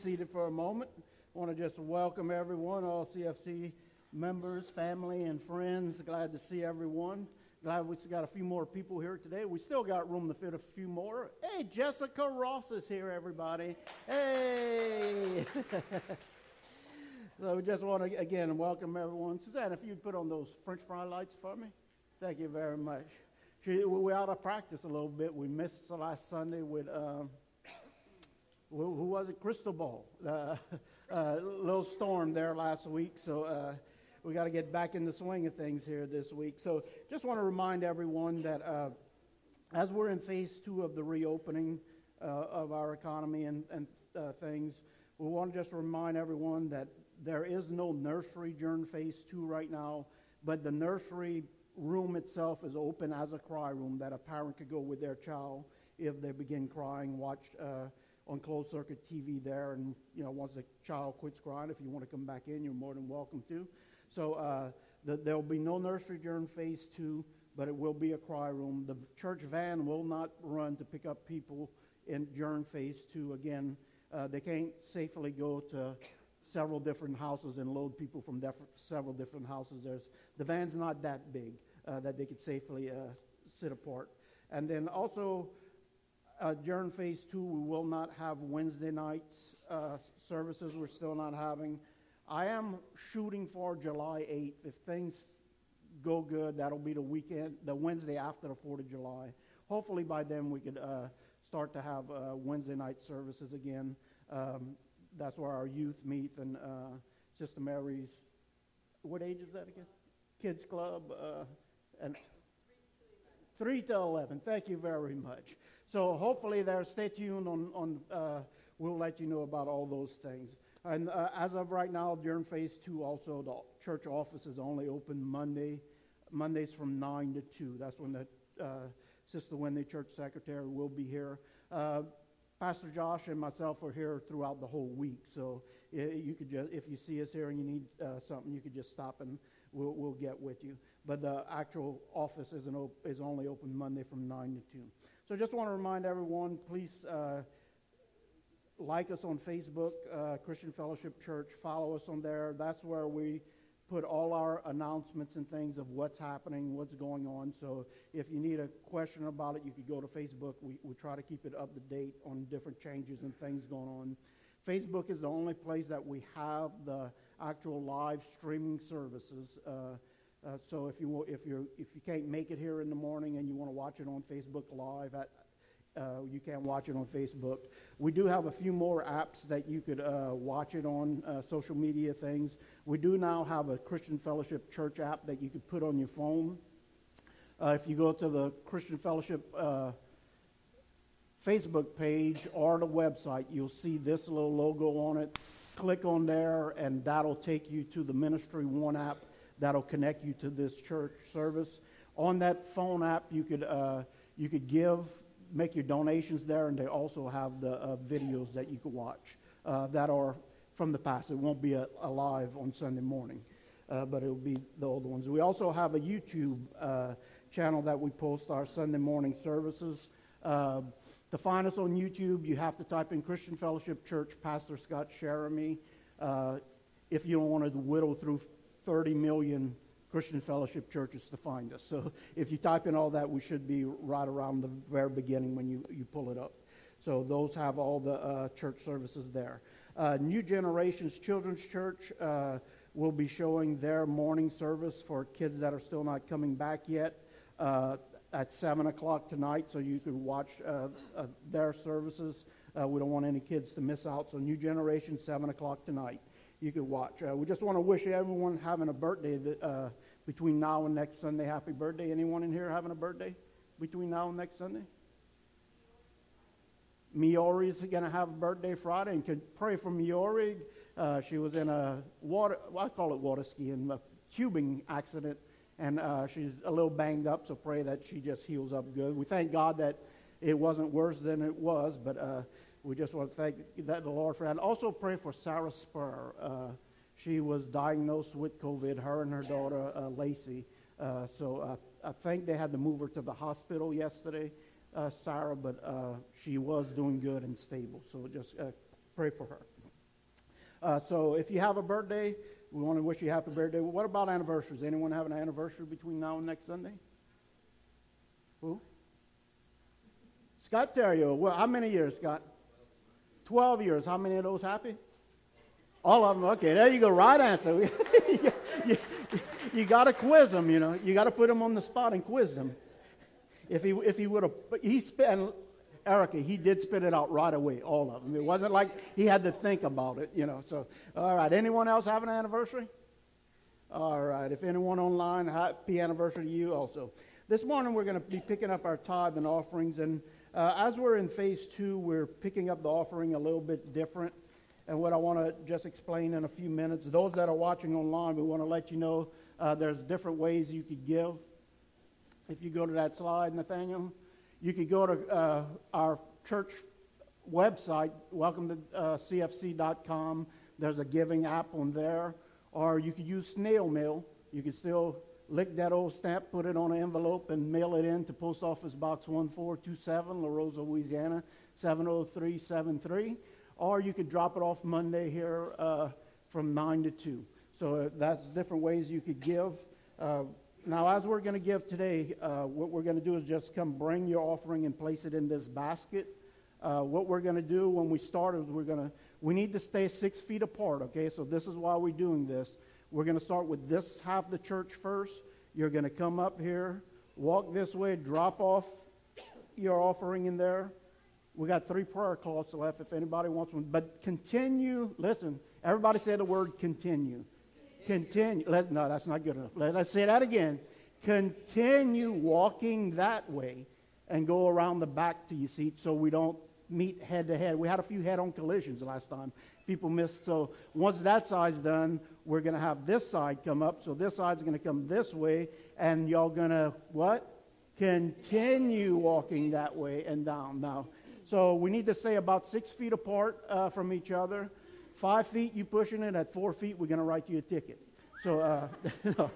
seated for a moment. I want to just welcome everyone, all CFC members, family, and friends. Glad to see everyone. Glad we got a few more people here today. We still got room to fit a few more. Hey, Jessica Ross is here, everybody. Hey. so we just want to again welcome everyone. Suzanne, if you'd put on those French fry lights for me, thank you very much. We're out of practice a little bit. We missed last Sunday with. Um, who was it? Cristobal. Uh, uh, little storm there last week, so uh, we got to get back in the swing of things here this week. So just want to remind everyone that uh, as we're in phase two of the reopening uh, of our economy and, and uh, things, we want to just remind everyone that there is no nursery during phase two right now, but the nursery room itself is open as a cry room that a parent could go with their child if they begin crying, watch on closed circuit TV there. And, you know, once the child quits crying, if you want to come back in, you're more than welcome to. So uh, the, there will be no nursery during phase two, but it will be a cry room. The church van will not run to pick up people in, during phase two. Again, uh, they can't safely go to several different houses and load people from def- several different houses. There's, the van's not that big uh, that they could safely uh, sit apart. And then also, uh, during phase two, we will not have Wednesday nights uh, services. We're still not having. I am shooting for July 8th. If things go good, that'll be the weekend, the Wednesday after the 4th of July. Hopefully by then we could uh, start to have uh, Wednesday night services again. Um, that's where our youth meet and uh, Sister Mary's. What age is that again? Kids Club uh, and. 3 to 11. Thank you very much. So hopefully there, stay tuned on, on uh, we'll let you know about all those things. And uh, as of right now, during phase two, also the church office is only open Monday, Mondays from 9 to 2. That's when the uh, Sister Wendy, church secretary, will be here. Uh, Pastor Josh and myself are here throughout the whole week, so you could just, if you see us here and you need uh, something, you could just stop and we'll, we'll get with you. But the actual office isn't op- is only open Monday from 9 to 2. So just want to remind everyone, please uh, like us on Facebook, uh, Christian Fellowship Church. Follow us on there. That's where we put all our announcements and things of what's happening, what's going on. So if you need a question about it, you could go to Facebook. We, we try to keep it up to date on different changes and things going on. Facebook is the only place that we have the actual live streaming services. Uh, uh, so if you if you if you can't make it here in the morning and you want to watch it on Facebook Live, uh, you can't watch it on Facebook. We do have a few more apps that you could uh, watch it on uh, social media things. We do now have a Christian Fellowship Church app that you could put on your phone. Uh, if you go to the Christian Fellowship Facebook page or the website, you'll see this little logo on it. Click on there, and that'll take you to the Ministry One app that'll connect you to this church service. On that phone app, you could uh, you could give, make your donations there, and they also have the uh, videos that you could watch uh, that are from the past. It won't be a, a live on Sunday morning, uh, but it'll be the old ones. We also have a YouTube uh, channel that we post our Sunday morning services. Uh, to find us on YouTube, you have to type in Christian Fellowship Church, Pastor Scott Jeremy. if you don't want to whittle through 30 million Christian fellowship churches to find us. So if you type in all that, we should be right around the very beginning when you, you pull it up. So those have all the uh, church services there. Uh, New Generations Children's Church uh, will be showing their morning service for kids that are still not coming back yet uh, at 7 o'clock tonight, so you can watch uh, uh, their services. we don't want any kids to miss out. So New Generation, 7 o'clock tonight you could watch. Uh, we just want to wish everyone having a birthday that, uh, between now and next Sunday. Happy birthday. Anyone in here having a birthday between now and next Sunday? Miori is going to have a birthday Friday, and can pray for Miori. Uh, she was in a water, well, I call it water skiing, a tubing accident, and uh, she's a little banged up, so pray that she just heals up good. We thank God that it wasn't worse than it was, but uh, we just want to thank the Lord for that. Also pray for Sarah Spur. Uh, she was diagnosed with COVID, her and her daughter, uh, Lacey. Uh, so uh, I think they had to move her to the hospital yesterday, uh, Sarah, but uh, she was doing good and stable. So just pray for her. Uh, so if you have a birthday, we want to wish you happy birthday. What about anniversaries? Anyone have an anniversary between now and next Sunday? Who? Scott Terrio. Well, how many years, Scott? 12 years. How many of those happy? All of them. Okay, there you go. Right answer. you, you, you got to quiz them, you know. You got to put them on the spot and quiz them. If he, if he would have, he spent, Erica, he did spit it out right away, all of them. It wasn't like he had to think about it, you know. So, all right. Anyone else have an anniversary? All right. If anyone online, happy anniversary to you also. This morning we're going to be picking up our tithe and offerings. And uh, as we're in phase two, we're picking up the offering a little bit different. And what I want to just explain in a few minutes, those that are watching online, we want to let you know uh, there's different ways you could give. If you go to that slide, Nathaniel, you could go to uh, our church website, welcome to uh, cfc.com. There's a giving app on there. Or you could use snail mail. You could still lick that old stamp, put it on an envelope, and mail it in to Post Office Box 1427, Larose, Louisiana, 70373. Or you could drop it off Monday here uh, from 9 to 2. So uh, that's different ways you could give. Uh, now, as we're going to give today, uh, what we're going to do is just come bring your offering and place it in this basket. Uh, what we're going to do when we start is we're going to, we need to stay six feet apart, okay? So this is why we're doing this. We're going to start with this half of the church first. You're going to come up here, walk this way, drop off your offering in there. We got three prayer cloths left if anybody wants one. But continue, listen, everybody say the word continue. Continue. Let, no, that's not good enough. Let, let's say that again. Continue walking that way and go around the back to your seat so we don't meet head to head. We had a few head on collisions last time. People missed. So once that side's done, we're going to have this side come up. So this side's going to come this way. And y'all going to what? Continue walking that way and down. Now, so we need to stay about six feet apart uh, from each other. Five feet, you pushing it. At four feet, we're going to write you a ticket. So, uh,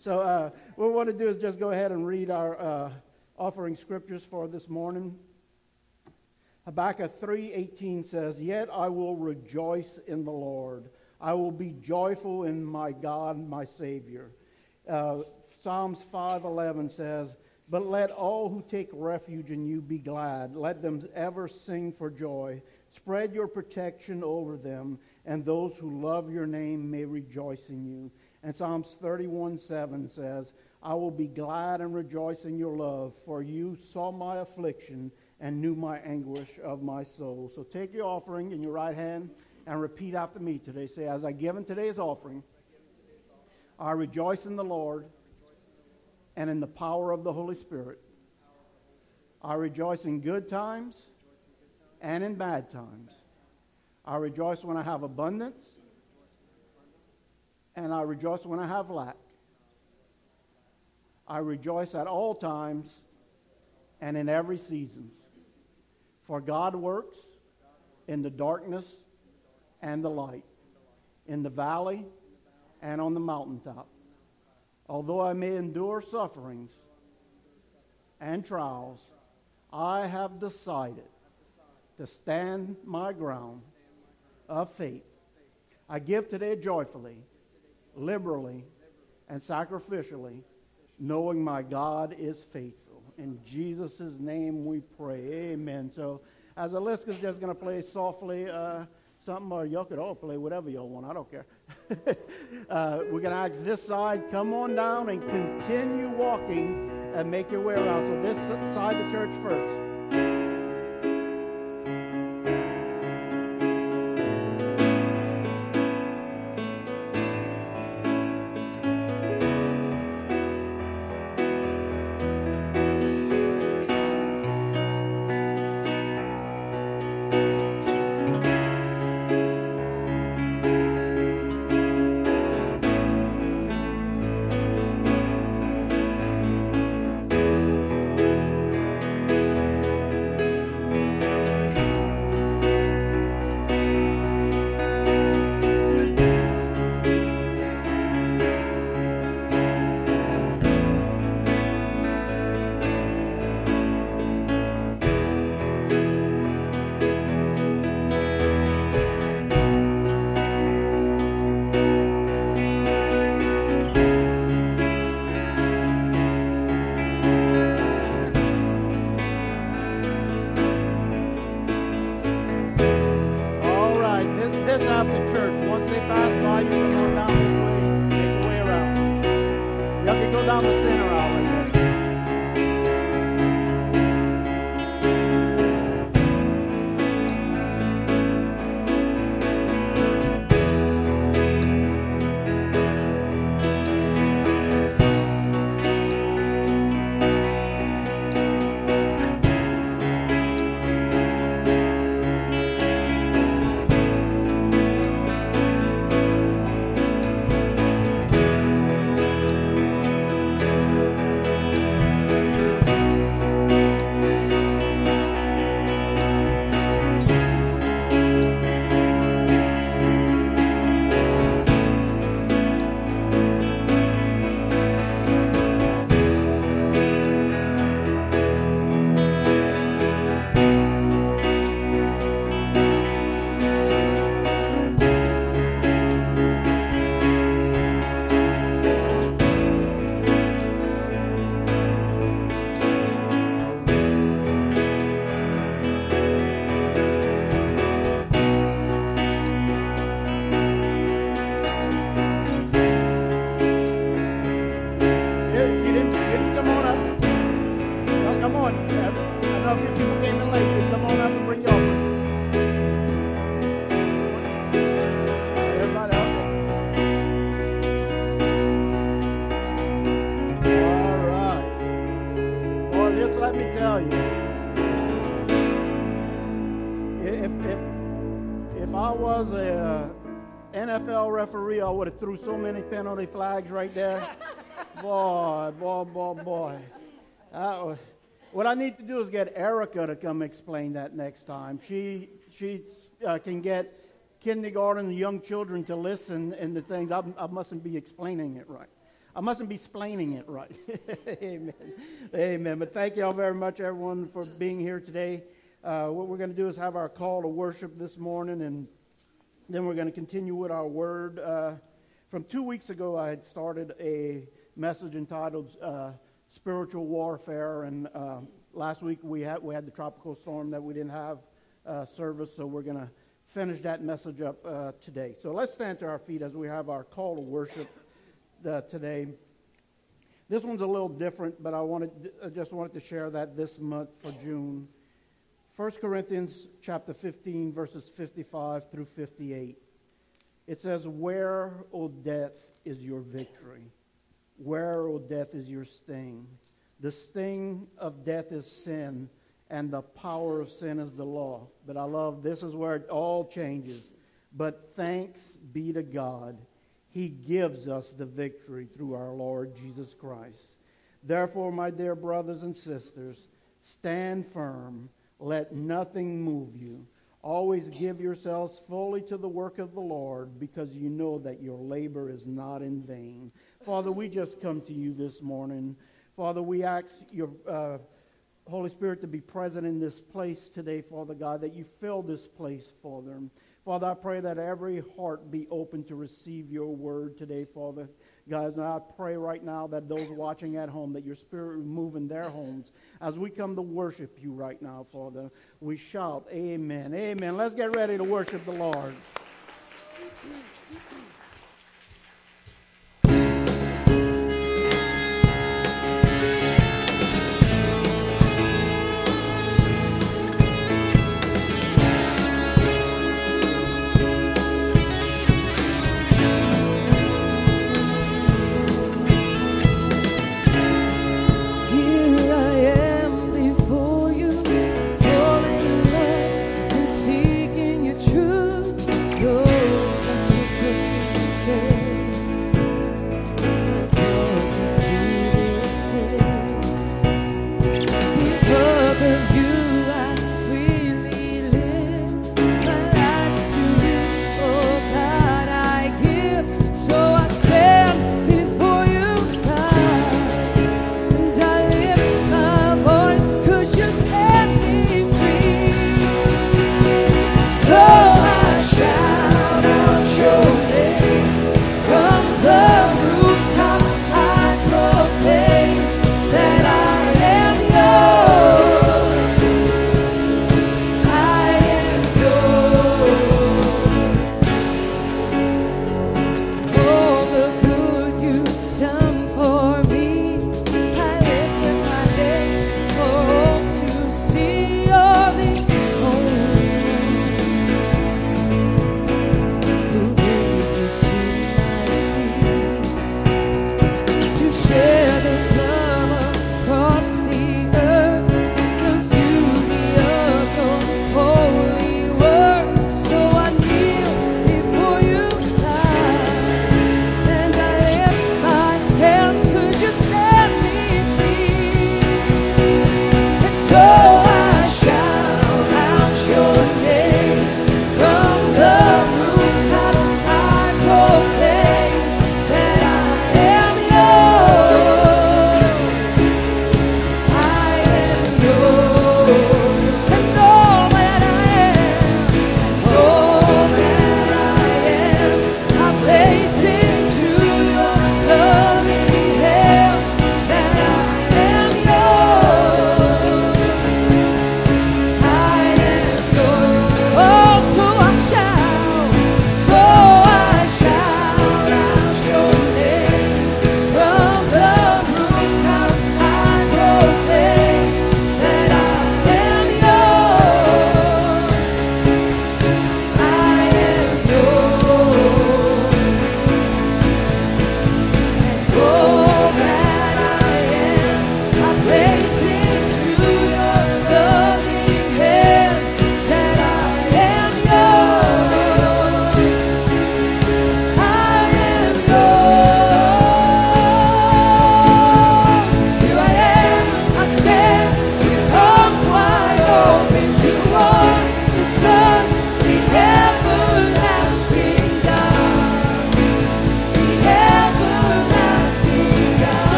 so uh, what we want to do is just go ahead and read our uh, offering scriptures for this morning. Habakkuk 3:18 says, "Yet I will rejoice in the Lord. I will be joyful in my God, my Savior." Uh, Psalms 5:11 says, "But let all who take refuge in you be glad. Let them ever sing for joy." Spread your protection over them, and those who love your name may rejoice in you. And Psalms 31:7 says, I will be glad and rejoice in your love, for you saw my affliction and knew my anguish of my soul. So take your offering in your right hand and repeat after me today. Say, As I give in today's offering, I rejoice in the Lord and in the power of the Holy Spirit. I rejoice in good times and in bad times. I rejoice when I have abundance, and I rejoice when I have lack. I rejoice at all times and in every season. For God works in the darkness and the light, in the valley and on the mountaintop. Although I may endure sufferings and trials, I have decided to stand my ground of faith. I give today joyfully, liberally, and sacrificially, knowing my God is faithful. In Jesus' name we pray. Amen. So, as Aliska's just going to play softly uh, something, or y'all could all play whatever y'all want. I don't care. uh, we're going to ask this side, come on down and continue walking and make your way around. So, this side of the church first. I would have threw so many penalty flags right there. boy, boy, boy, boy. Uh, what I need to do is get Erica to come explain that next time. She she uh, can get kindergarten and young children to listen and the things. I, I mustn't be explaining it right. I mustn't be explaining it right. Amen. Amen. But thank you all very much, everyone, for being here today. Uh, what we're going to do is have our call to worship this morning, and then we're going to continue with our word. Uh, from two weeks ago, I had started a message entitled uh, spiritual warfare. And uh, last week we had we had the tropical storm that we didn't have uh, service, so we're going to finish that message up uh, today. So let's stand to our feet as we have our call to worship uh, today. This one's a little different, but I wanted I just wanted to share that this month for June. 1 Corinthians chapter 15 verses 55 through 58. It says, "Where, O death, is your victory?" Where, O death, is your sting? The sting of death is sin, and the power of sin is the law. But I love this is where it all changes. But thanks be to God, He gives us the victory through our Lord Jesus Christ. Therefore, my dear brothers and sisters, stand firm. Let nothing move you. Always give yourselves fully to the work of the Lord, because you know that your labor is not in vain. Father, we just come to you this morning. Father, we ask your uh, Holy Spirit to be present in this place today, Father God, that you fill this place, Father. Father, I pray that every heart be open to receive your word today, Father. Guys, and I pray right now that those watching at home, that your spirit will move in their homes. As we come to worship you right now, Father, we shout, Amen. Amen. Let's get ready to worship the Lord.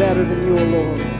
Yeah.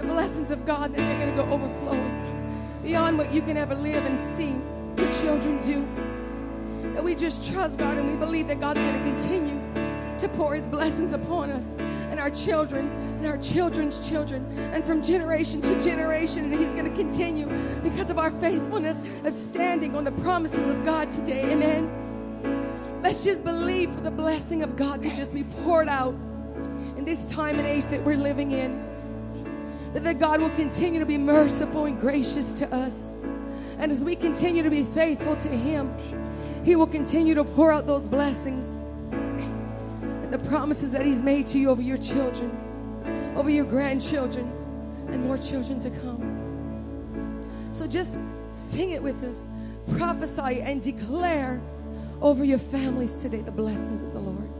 The blessings of God that they're going to go overflowing beyond what you can ever live and see your children do. That we just trust God and we believe that God's going to continue to pour his blessings upon us and our children and our children's children and from generation to generation. And he's going to continue because of our faithfulness of standing on the promises of God today. Amen. Let's just believe for the blessing of God to just be poured out in this time and age that we're living in. That God will continue to be merciful and gracious to us. And as we continue to be faithful to Him, He will continue to pour out those blessings and the promises that He's made to you over your children, over your grandchildren, and more children to come. So just sing it with us, prophesy and declare over your families today the blessings of the Lord.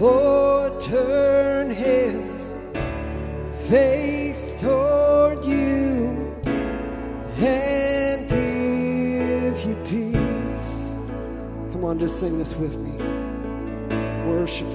Lord turn his face toward you and give you peace. Come on, just sing this with me. Worship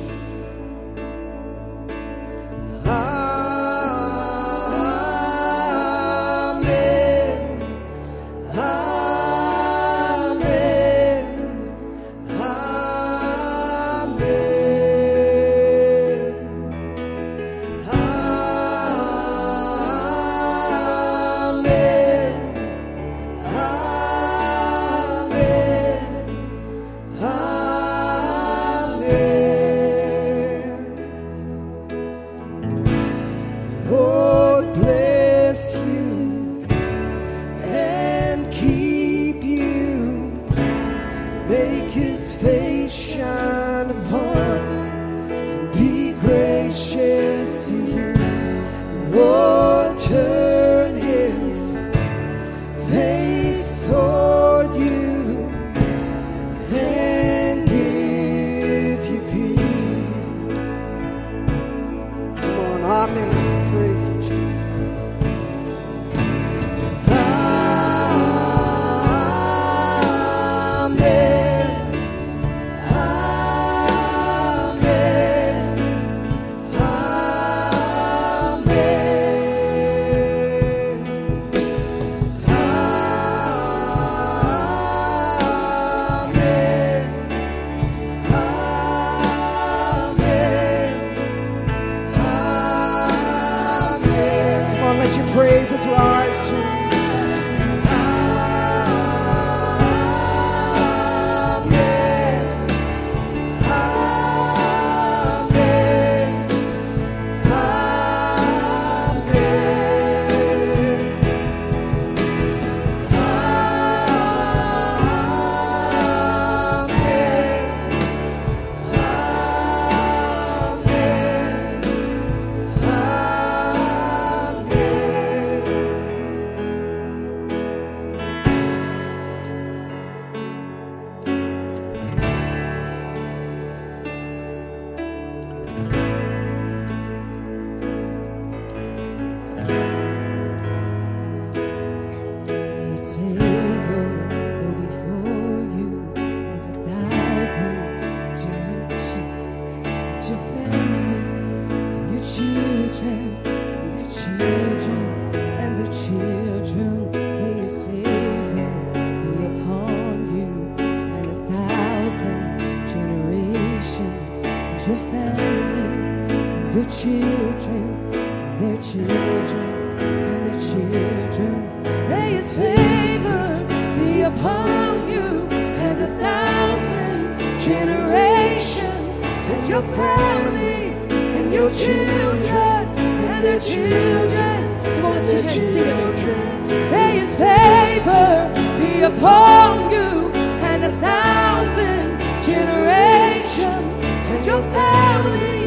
your family and your children and their children. Come on, lift your hands, sing it. May His favor be upon you and a thousand generations and your family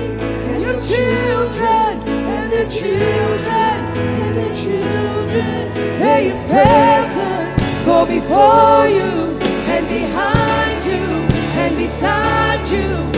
and your children and their children and their children. May His presence go before you and behind you and beside you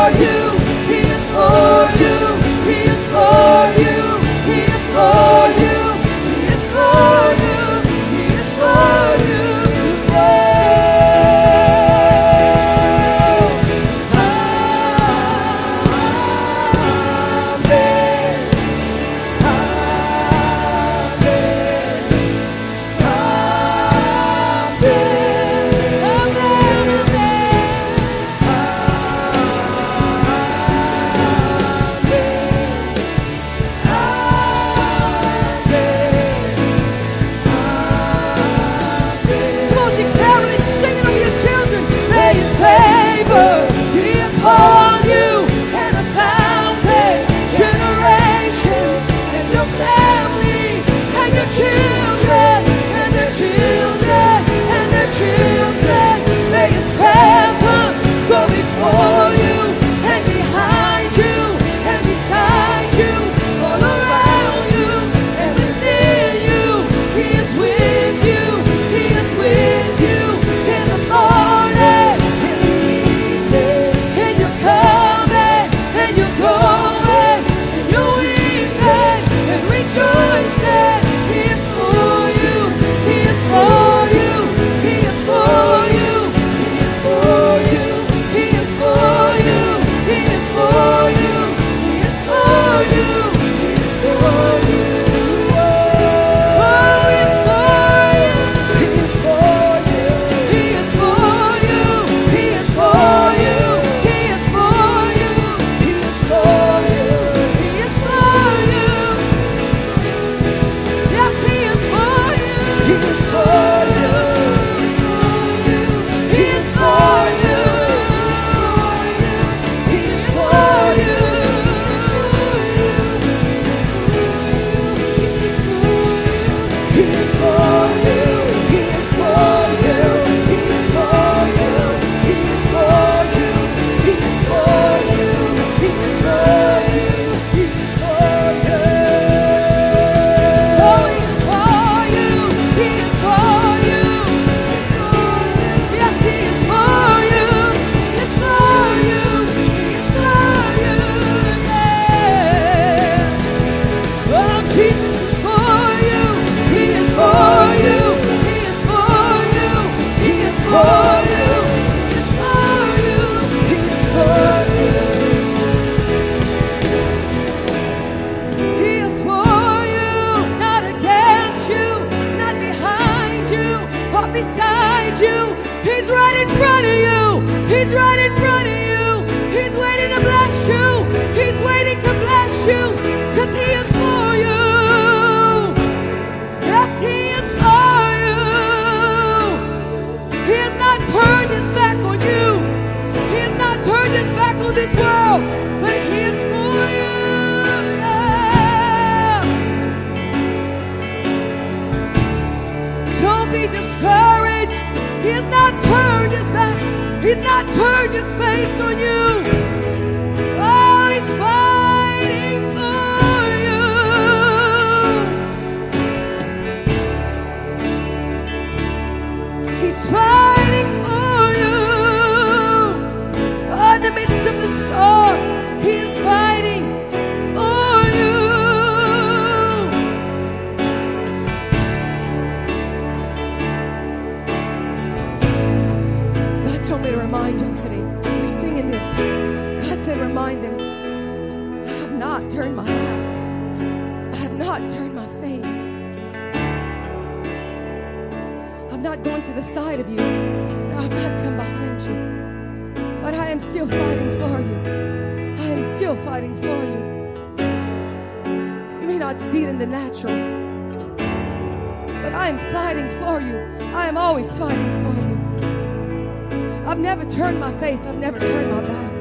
I've never turned my face, I've never turned my back.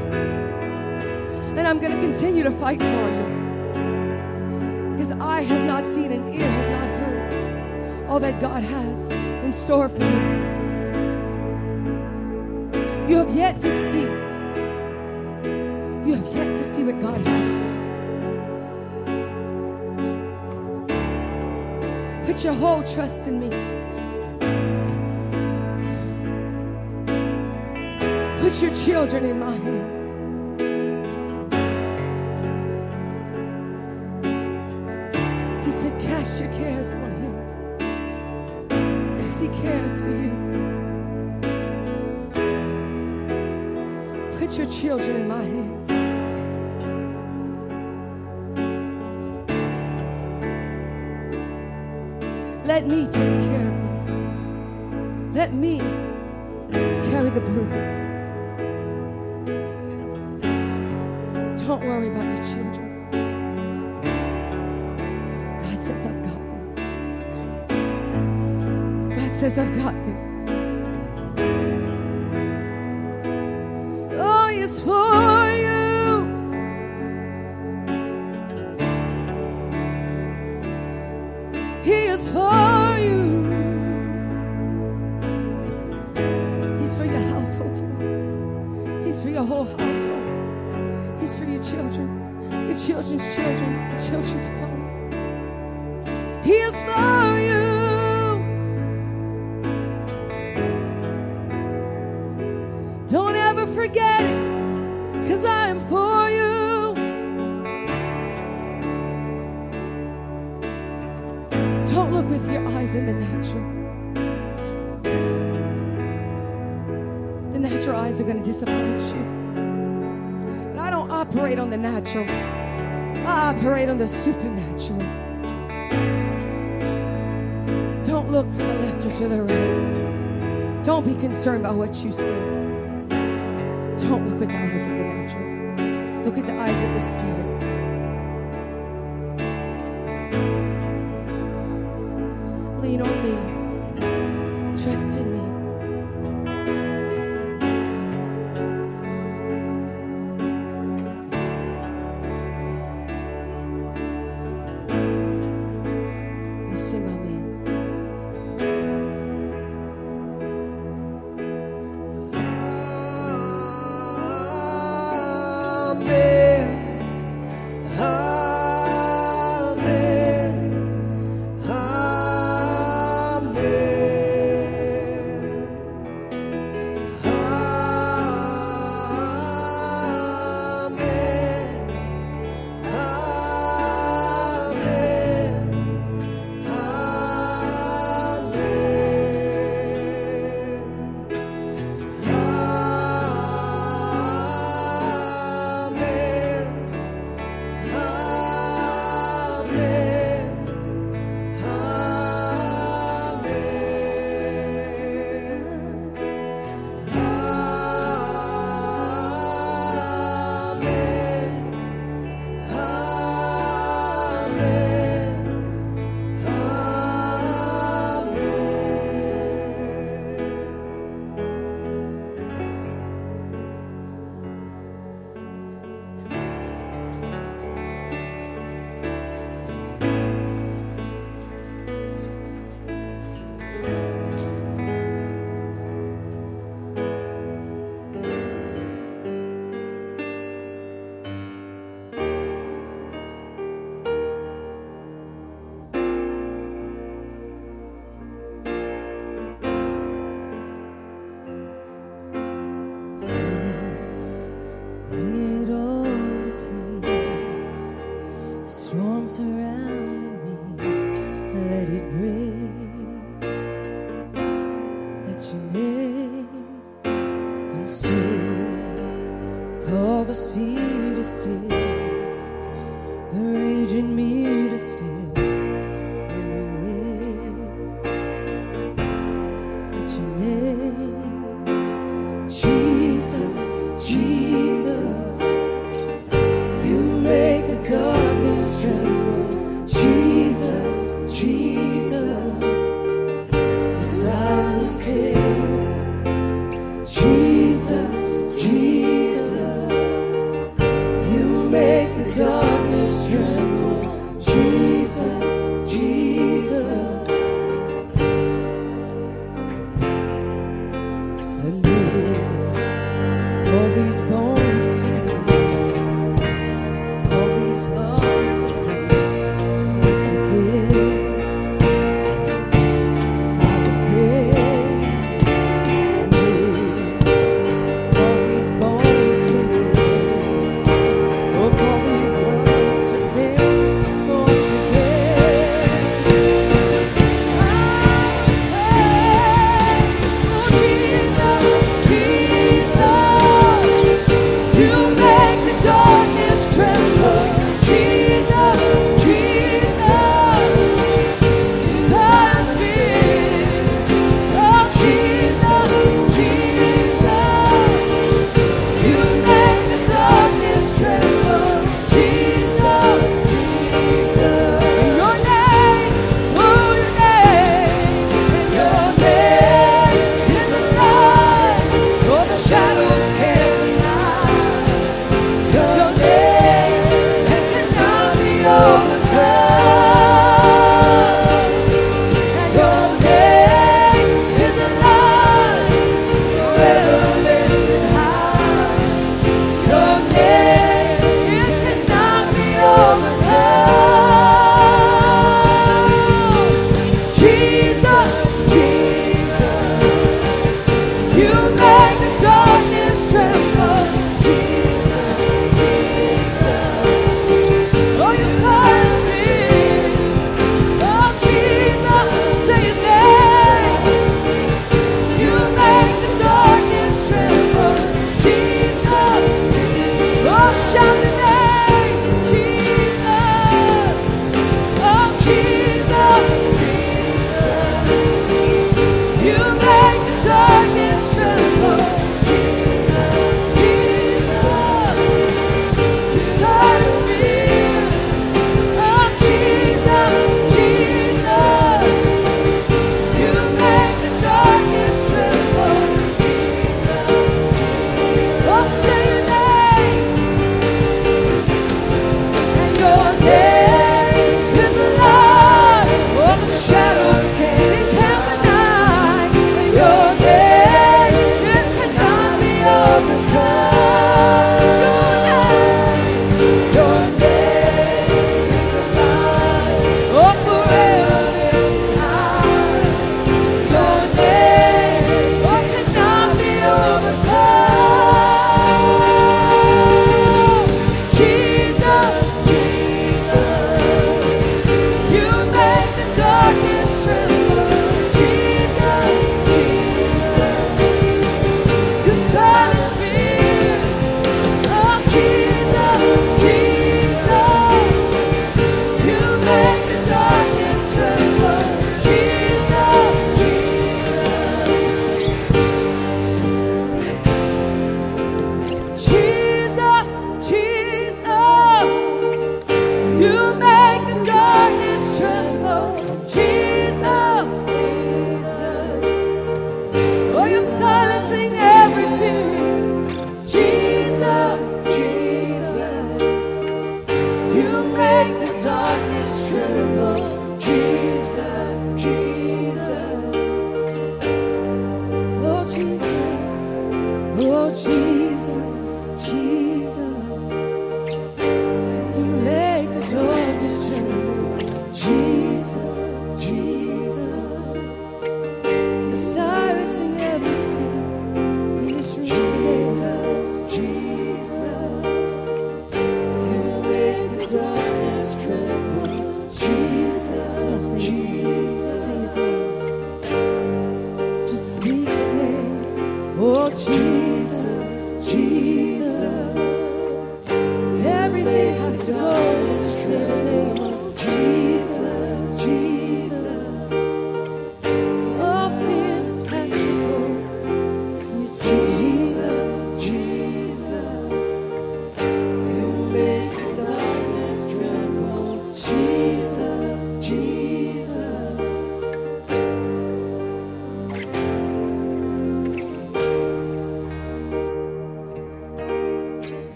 And I'm going to continue to fight for you. Because eye has not seen and ear has not heard all that God has in store for you. You have yet to see. You have yet to see what God has. Put your whole trust in me. Put your children in my hands. He said, Cast your cares on him because he cares for you. Put your children in my hands. Let me take care of them. Let me carry the burdens. Don't worry about your children. God says, I've got them. God says, I've got them. Operate on the supernatural. Don't look to the left or to the right. Don't be concerned by what you see. Don't look with the eyes of the natural. Look at the eyes of the spirit.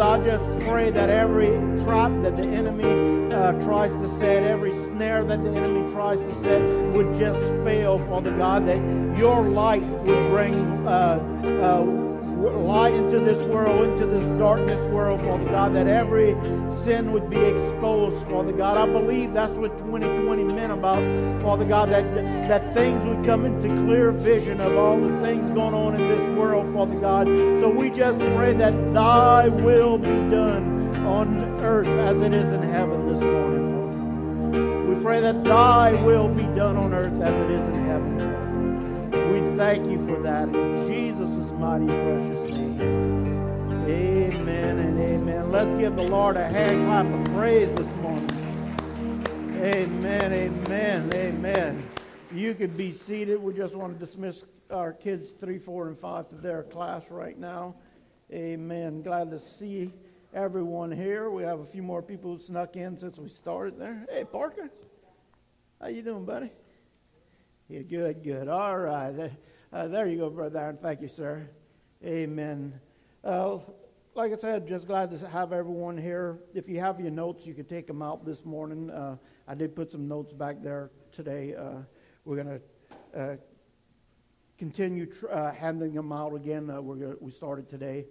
Father, I just pray that every trap that the enemy uh, tries to set, every snare that the enemy tries to set would just fail, Father God, that your light would bring uh, uh, light into this world, into this darkness world, Father God, that every sin would be exposed, Father God. I believe that's what 2020 meant about, Father God, that, that things would come into clear vision of all the things going on in this world, Father God. So we just pray that thy will be done on earth as it is in heaven this morning, Father. We pray that thy will be done on earth as it is in heaven. We thank you for that in Jesus' mighty precious name. Amen and amen. Let's give the Lord a hand clap of praise this morning. Amen, amen, amen. You could be seated. We just want to dismiss our kids three, four, and five to their class right now. Amen. Glad to see everyone here. We have a few more people who snuck in since we started there. Hey, Parker. How you doing, buddy? Yeah, good, good. All right. Uh, there you go, Brother Aaron. Thank you, sir. Amen. Uh, like I said, just glad to have everyone here. If you have your notes, you can take them out this morning. Uh, I did put some notes back there today. Uh, we're going to uh, continue tr- uh, handing them out again. We're gonna, we started today.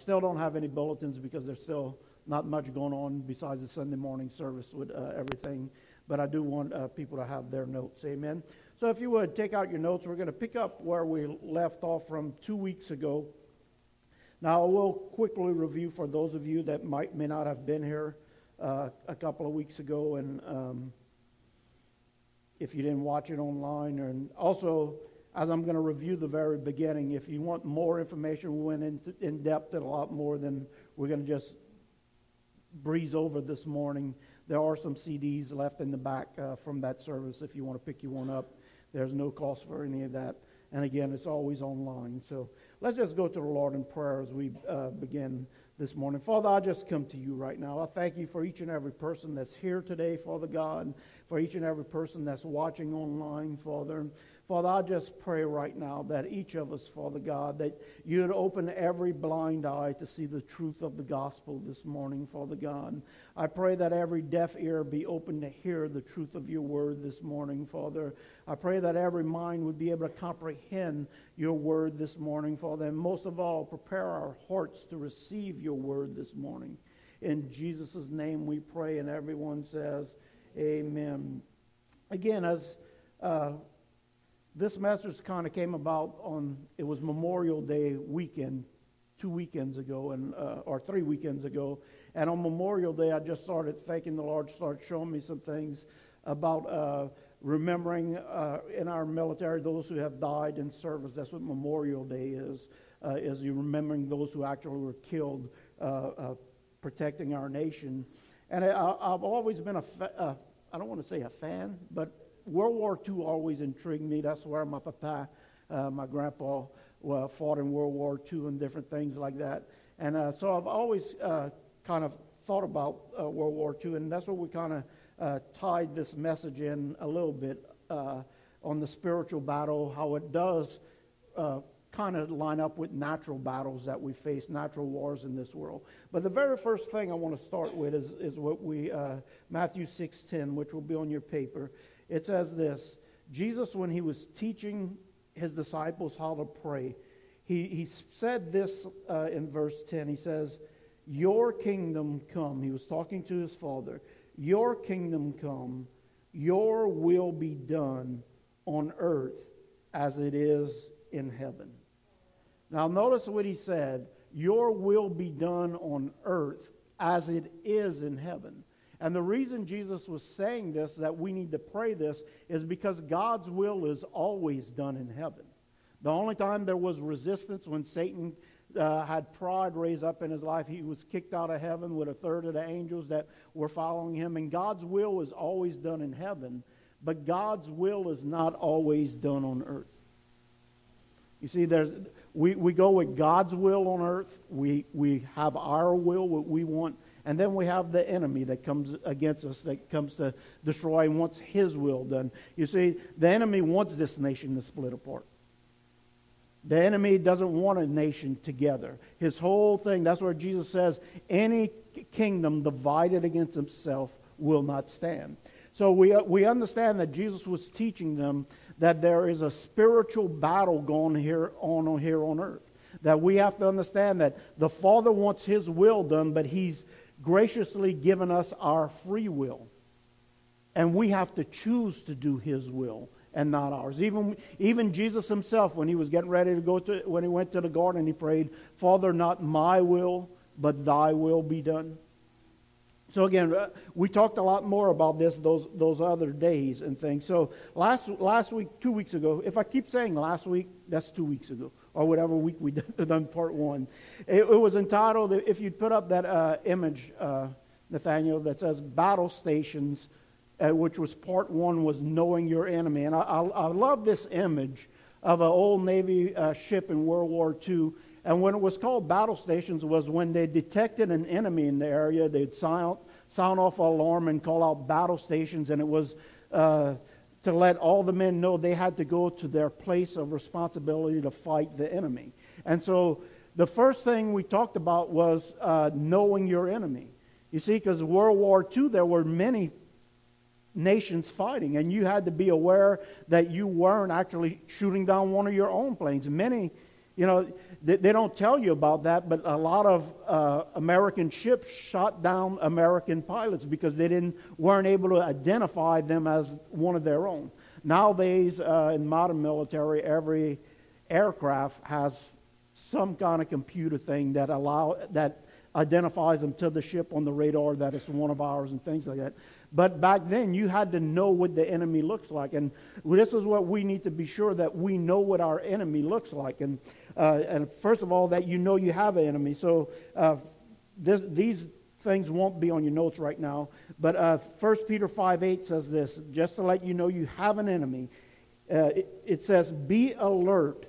Still don't have any bulletins because there's still not much going on besides the Sunday morning service with everything. But I do want people to have their notes. Amen. So if you would take out your notes, we're going to pick up where we left off from two weeks ago. Now I will quickly review for those of you that might may not have been here uh, a couple of weeks ago, and um, if you didn't watch it online, and also as I'm going to review the very beginning, if you want more information, we went in, in depth and a lot more than we're going to just breeze over this morning. There are some CDs left in the back uh, from that service if you want to pick you one up. There's no cost for any of that. And again, it's always online. So let's just go to the Lord in prayer as we uh, begin this morning. Father, I just come to you right now. I thank you for each and every person that's here today, Father God, for each and every person that's watching online, Father. Father, I just pray right now that each of us, Father God, that you'd open every blind eye to see the truth of the gospel this morning, Father God. I pray that every deaf ear be open to hear the truth of your word this morning, Father. I pray that every mind would be able to comprehend your word this morning, Father. And most of all, prepare our hearts to receive your word this morning. In Jesus' name we pray, and everyone says, Amen. Again, as uh, this message kind of came about on, it was Memorial Day weekend, two weekends ago, and, uh, or three weekends ago. And on Memorial Day, I just started thanking the Lord, started showing me some things about uh, remembering uh, in our military those who have died in service. That's what Memorial Day is, uh, is you remembering those who actually were killed uh, uh, protecting our nation. And I, have always been a, fa- I don't want to say a fan, but World War II always intrigued me. That's where my papa, uh, my grandpa, uh, fought in World War II and different things like that. And uh, so I've always uh, kind of thought about uh, World War II, and that's where we kind of tied this message in a little bit on the spiritual battle, how it does kind of line up with natural battles that we face, natural wars in this world. But the very first thing I want to start with is, is what we, Matthew 6.10, which will be on your paper. It says this Jesus, when he was teaching his disciples how to pray, he, he said this uh, in verse 10. He says, Your kingdom come. He was talking to his father. Your kingdom come, your will be done on earth as it is in heaven. Now, notice what he said Your will be done on earth as it is in heaven. And the reason Jesus was saying this, that we need to pray this, is because God's will is always done in heaven. The only time there was resistance when Satan uh, had pride raised up in his life, he was kicked out of heaven with a third of the angels that were following him. And God's will is always done in heaven, but God's will is not always done on earth. You see, there's, we, we go with God's will on earth. We, we have our will, what we want and then we have the enemy that comes against us, that comes to destroy and wants his will done. You see, the enemy wants this nation to split apart. The enemy doesn't want a nation together. His whole thing, that's where Jesus says, any kingdom divided against himself will not stand. So we, uh, we understand that Jesus was teaching them that there is a spiritual battle going here on here on earth. That we have to understand that the Father wants his will done, but he's graciously given us our free will. And we have to choose to do his will and not ours. Even, even Jesus himself, when he was getting ready to go to, when he went to the garden, he prayed, Father, not my will, but thy will be done. So again, uh, we talked a lot more about this those those other days and things. So last last week, two weeks ago, if I keep saying last week, that's two weeks ago or whatever week we done part one. It, it was entitled, if you'd put up that uh, image, uh, Nathaniel, that says battle stations, uh, which was part one, was knowing your enemy. And I, I, I love this image of an old Navy uh, ship in World War II. And when it was called battle stations was when they detected an enemy in the area, they'd sound, sound off an alarm and call out battle stations, and it was uh, to let all the men know they had to go to their place of responsibility to fight the enemy. And so the first thing we talked about was uh, knowing your enemy. You see, because World War II, there were many nations fighting, and you had to be aware that you weren't actually shooting down one of your own planes. Many, you know, they, they don't tell you about that, but a lot of uh, American ships shot down American pilots because they didn't weren't able to identify them as one of their own. Nowadays, uh, in modern military, every aircraft has some kind of computer thing that allow that identifies them to the ship on the radar that it's one of ours and things like that. But back then, you had to know what the enemy looks like. And this is what we need to be sure that we know what our enemy looks like. And, uh, and first of all, that you know you have an enemy. So uh, this, these things won't be on your notes right now. But uh, 1 Peter 5 8 says this just to let you know you have an enemy. Uh, it, it says, Be alert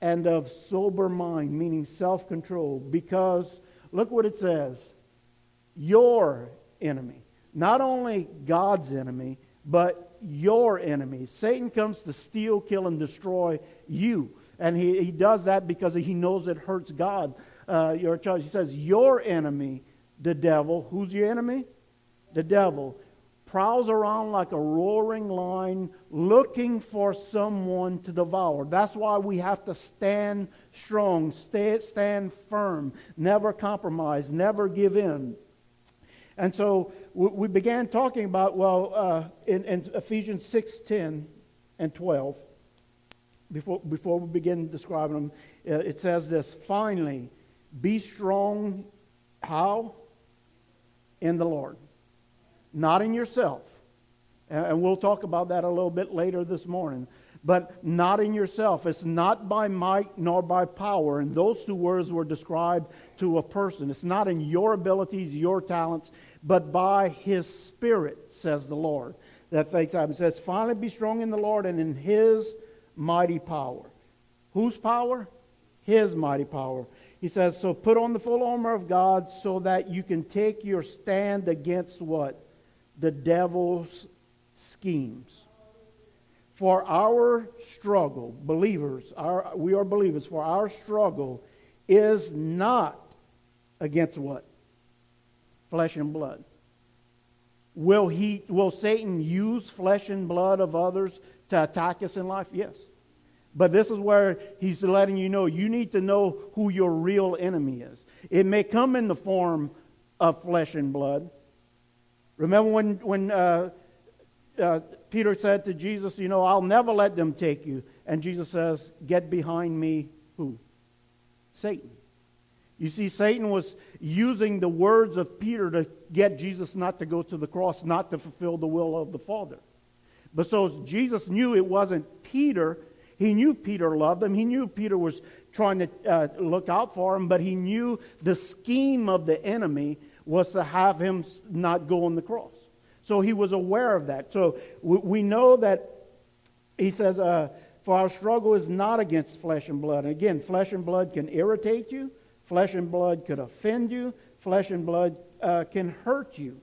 and of sober mind, meaning self control, because look what it says your enemy not only God's enemy, but your enemy. Satan comes to steal, kill, and destroy you. And he, he does that because he knows it hurts God. Uh, your child. He says, Your enemy, the devil, who's your enemy? The devil, prowls around like a roaring lion looking for someone to devour. That's why we have to stand strong, stay, stand firm, never compromise, never give in. And so we began talking about, well, uh, in, in, Ephesians 6 10 and 12, before, before we begin describing them, uh, it says this finally, be strong. How? In the Lord, not in yourself. And we'll talk about that a little bit later this morning. But not in yourself. It's not by might nor by power. And those two words were described to a person. It's not in your abilities, your talents, but by his spirit, says the Lord. That takes out. It says, finally be strong in the Lord and in his mighty power. Whose power? His mighty power. He says, so put on the full armor of God so that you can take your stand against what? The devil's schemes. For our struggle, believers, our, we are believers, for our struggle is not against what? Flesh and blood. Will, he, will Satan use flesh and blood of others to attack us in life? Yes. But this is where he's letting you know you need to know who your real enemy is. It may come in the form of flesh and blood. Remember when, when uh, uh, Peter said to Jesus, You know, I'll never let them take you. And Jesus says, Get behind me, who? Satan. You see, Satan was using the words of Peter to get Jesus not to go to the cross, not to fulfill the will of the Father. But so Jesus knew it wasn't Peter. He knew Peter loved him. He knew Peter was trying to uh, look out for him, but he knew the scheme of the enemy was to have him not go on the cross. So he was aware of that. So we, know that he says, uh, For our struggle is not against flesh and blood. And again, flesh and blood can irritate you, flesh and blood could offend you, flesh and blood uh, can hurt you.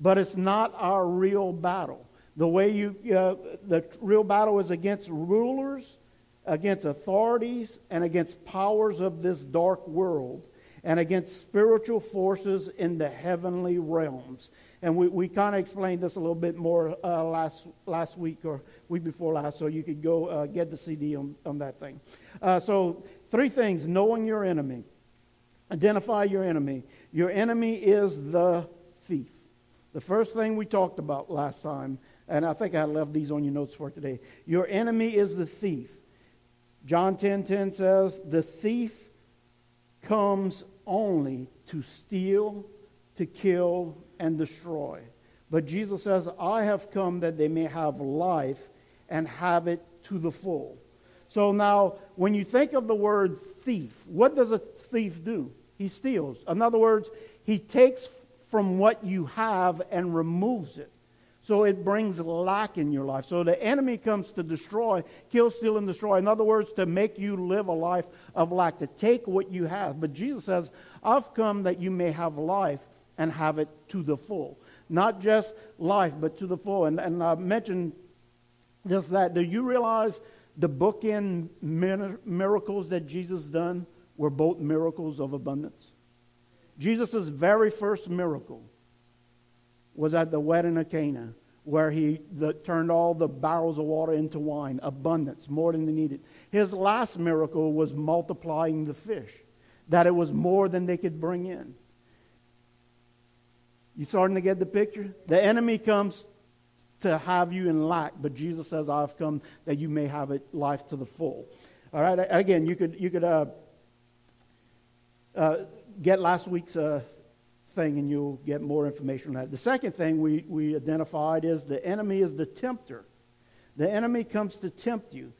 But it's not our real battle. The way you, uh, the real battle is against rulers, against authorities, and against powers of this dark world, and against spiritual forces in the heavenly realms. And we, we kind of explained this a little bit more uh, last, last week or week before last, so you could go uh, get the CD on, on that thing. Uh, so, three things knowing your enemy, identify your enemy. Your enemy is the thief. The first thing we talked about last time, and I think I left these on your notes for today. Your enemy is the thief. John 10:10 10, 10 says, "The thief comes only to steal, to kill, and destroy. But Jesus says, I have come that they may have life and have it to the full. So now, when you think of the word thief, what does a thief do? He steals. In other words, he takes from what you have and removes it. So it brings lack in your life. So the enemy comes to destroy, kill, steal, and destroy. In other words, to make you live a life of lack, to take what you have. But Jesus says, I've come that you may have life and have it to the full. Not just life, but to the full. And, and I mentioned just that. Do you realize the bookend miracles that Jesus done were both miracles of abundance? Jesus' very first miracle was at the wedding of Cana, where he the, turned all the barrels of water into wine, abundance, more than they needed. His last miracle was multiplying the fish, that it was more than they could bring in. You starting to get the picture? The enemy comes to have you in lack, but Jesus says, I've come that you may have it life to the full. All right, again, you could, you could uh, uh, get last week's uh, thing and you'll get more information on that. The second thing we, we identified is the enemy is the tempter. The enemy comes to tempt you.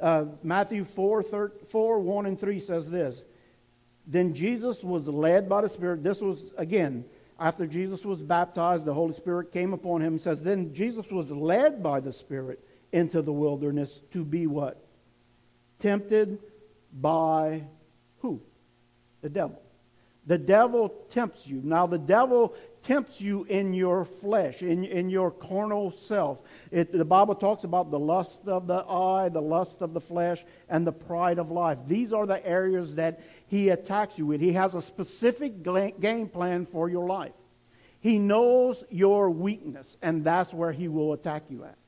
Uh, Matthew 4, 3, 4, 1 and 3 says this. Then Jesus was led by the Spirit. This was, again, after Jesus was baptized, the Holy Spirit came upon him. It says, Then Jesus was led by the Spirit into the wilderness to be what? Tempted by who? The devil. The devil tempts you. Now, the devil tempts you in your flesh, in, in your carnal self. It, the Bible talks about the lust of the eye, the lust of the flesh, and the pride of life. These are the areas that he attacks you with. He has a specific game plan for your life. He knows your weakness, and that's where he will attack you at.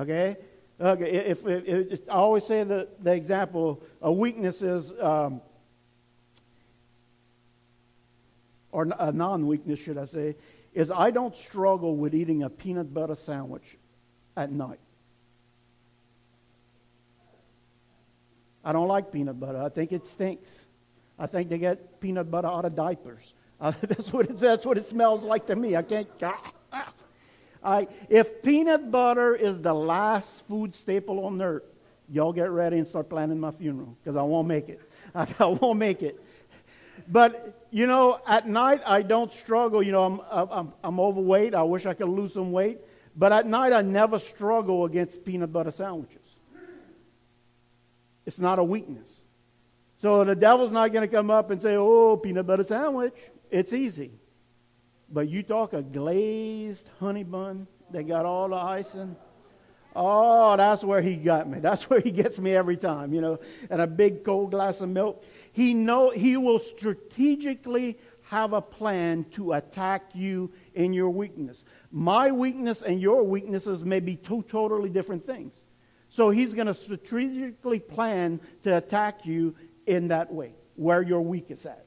Okay? Okay, if, if, if I always say the, the example, a weakness is, um, or a non weakness, should I say, is I don't struggle with eating a peanut butter sandwich at night. I don't like peanut butter. I think it stinks. I think they get peanut butter out of diapers. Uh, that's, what it, that's what it smells like to me. I can't. Ah, ah. I, if peanut butter is the last food staple on earth, y'all get ready and start planning my funeral because I won't make it. I, I won't make it. But, you know, at night I don't struggle. You know, I'm, I'm, I'm overweight. I wish I could lose some weight. But at night I never struggle against peanut butter sandwiches. It's not a weakness. So the devil's not going to come up and say, oh, peanut butter sandwich. It's easy. But you talk a glazed honey bun that got all the icing. Oh, that's where he got me. That's where he gets me every time, you know. And a big cold glass of milk. He know he will strategically have a plan to attack you in your weakness. My weakness and your weaknesses may be two totally different things. So he's going to strategically plan to attack you in that way, where your weakest at.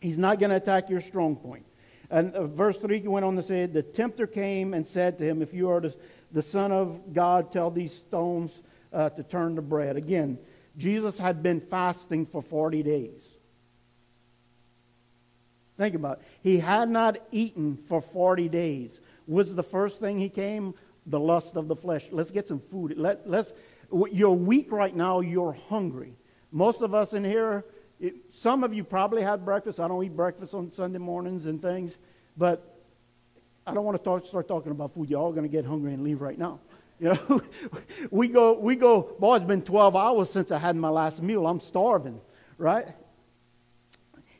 He's not going to attack your strong point. And uh, verse 3 went on to say, The tempter came and said to him, If you are the, the Son of God, tell these stones uh, to turn to bread. Again, Jesus had been fasting for 40 days. Think about it. He had not eaten for 40 days. Was the first thing he came? The lust of the flesh. Let's get some food. Let, let's, you're weak right now. You're hungry. Most of us in here, it, some of you probably had breakfast. I don't eat breakfast on Sunday mornings and things, but I don't want to talk, start talking about food. You're all going to get hungry and leave right now. You know, we go, we go, boy, it's been 12 hours since I had my last meal. I'm starving, right?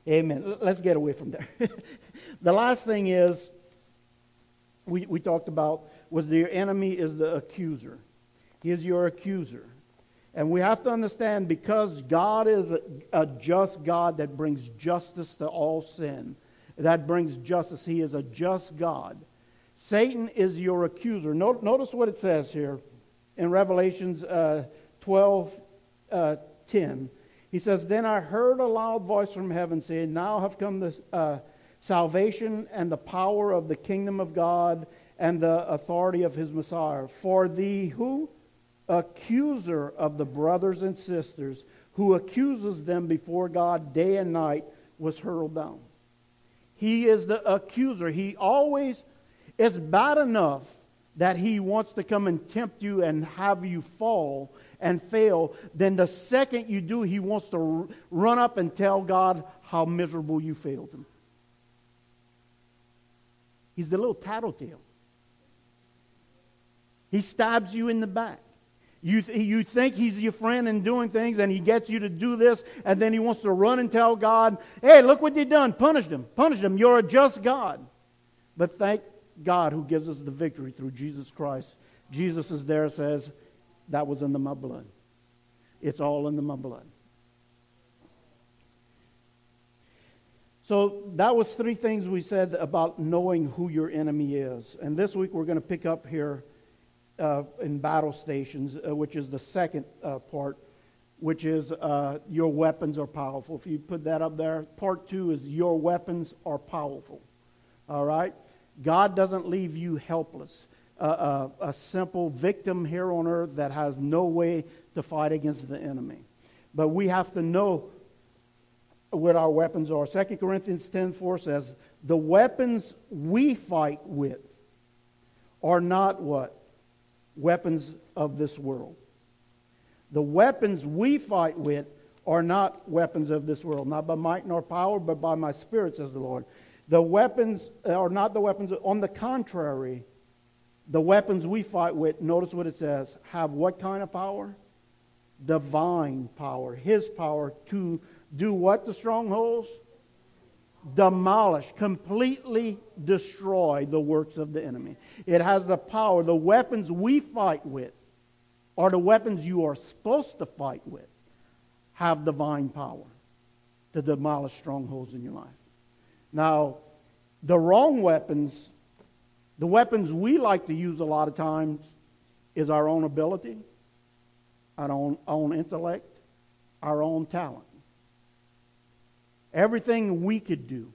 Amen. Let's get away from there. the last thing is, we, we talked about, was the enemy is the accuser. He is your accuser. And we have to understand because God is a, a, just God that brings justice to all sin, that brings justice. He is a just God. Satan is your accuser. notice what it says here in Revelations uh, 12 uh, 10. He says, Then I heard a loud voice from heaven saying, Now have come the uh, salvation and the power of the kingdom of God and the authority of his Messiah. For the who? accuser of the brothers and sisters who accuses them before God day and night was hurled down. He is the accuser. He always is bad enough that he wants to come and tempt you and have you fall and fail. Then the second you do, he wants to run up and tell God how miserable you failed him. He's the little tattletale. He stabs you in the back. You, you think he's your friend and doing things, and he gets you to do this, and then he wants to run and tell God, hey, look what you done. Punish them. Punish them. You're a just God. But thank God who gives us the victory through Jesus Christ. Jesus is there, says, that was in the my blood. It's all in the my blood. So that was three things we said about knowing who your enemy is. And this week we're going to pick up here uh, in battle stations, uh, which is the second uh, part, which is uh, your weapons are powerful. If you put that up there, part two is your weapons are powerful. All right? God doesn't leave you helpless. a simple victim here on earth that has no way to fight against the enemy. But we have to know what our weapons are. 2 Corinthians 10 4 says, The weapons we fight with are not what? weapons of this world. The weapons we fight with are not weapons of this world, not by might nor power, but by my spirit, says the Lord. The weapons uh, are not the weapons, on the contrary, the weapons we fight with, notice what it says, have what kind of power? Divine power, His power to do what the strongholds? demolish, completely destroy the works of the enemy. It has the power. The weapons we fight with are the weapons you are supposed to fight with, have divine power to demolish strongholds in your life. Now, the wrong weapons, the weapons we like to use a lot of times, is our own ability, our own, own intellect, our own talent. Everything we could do.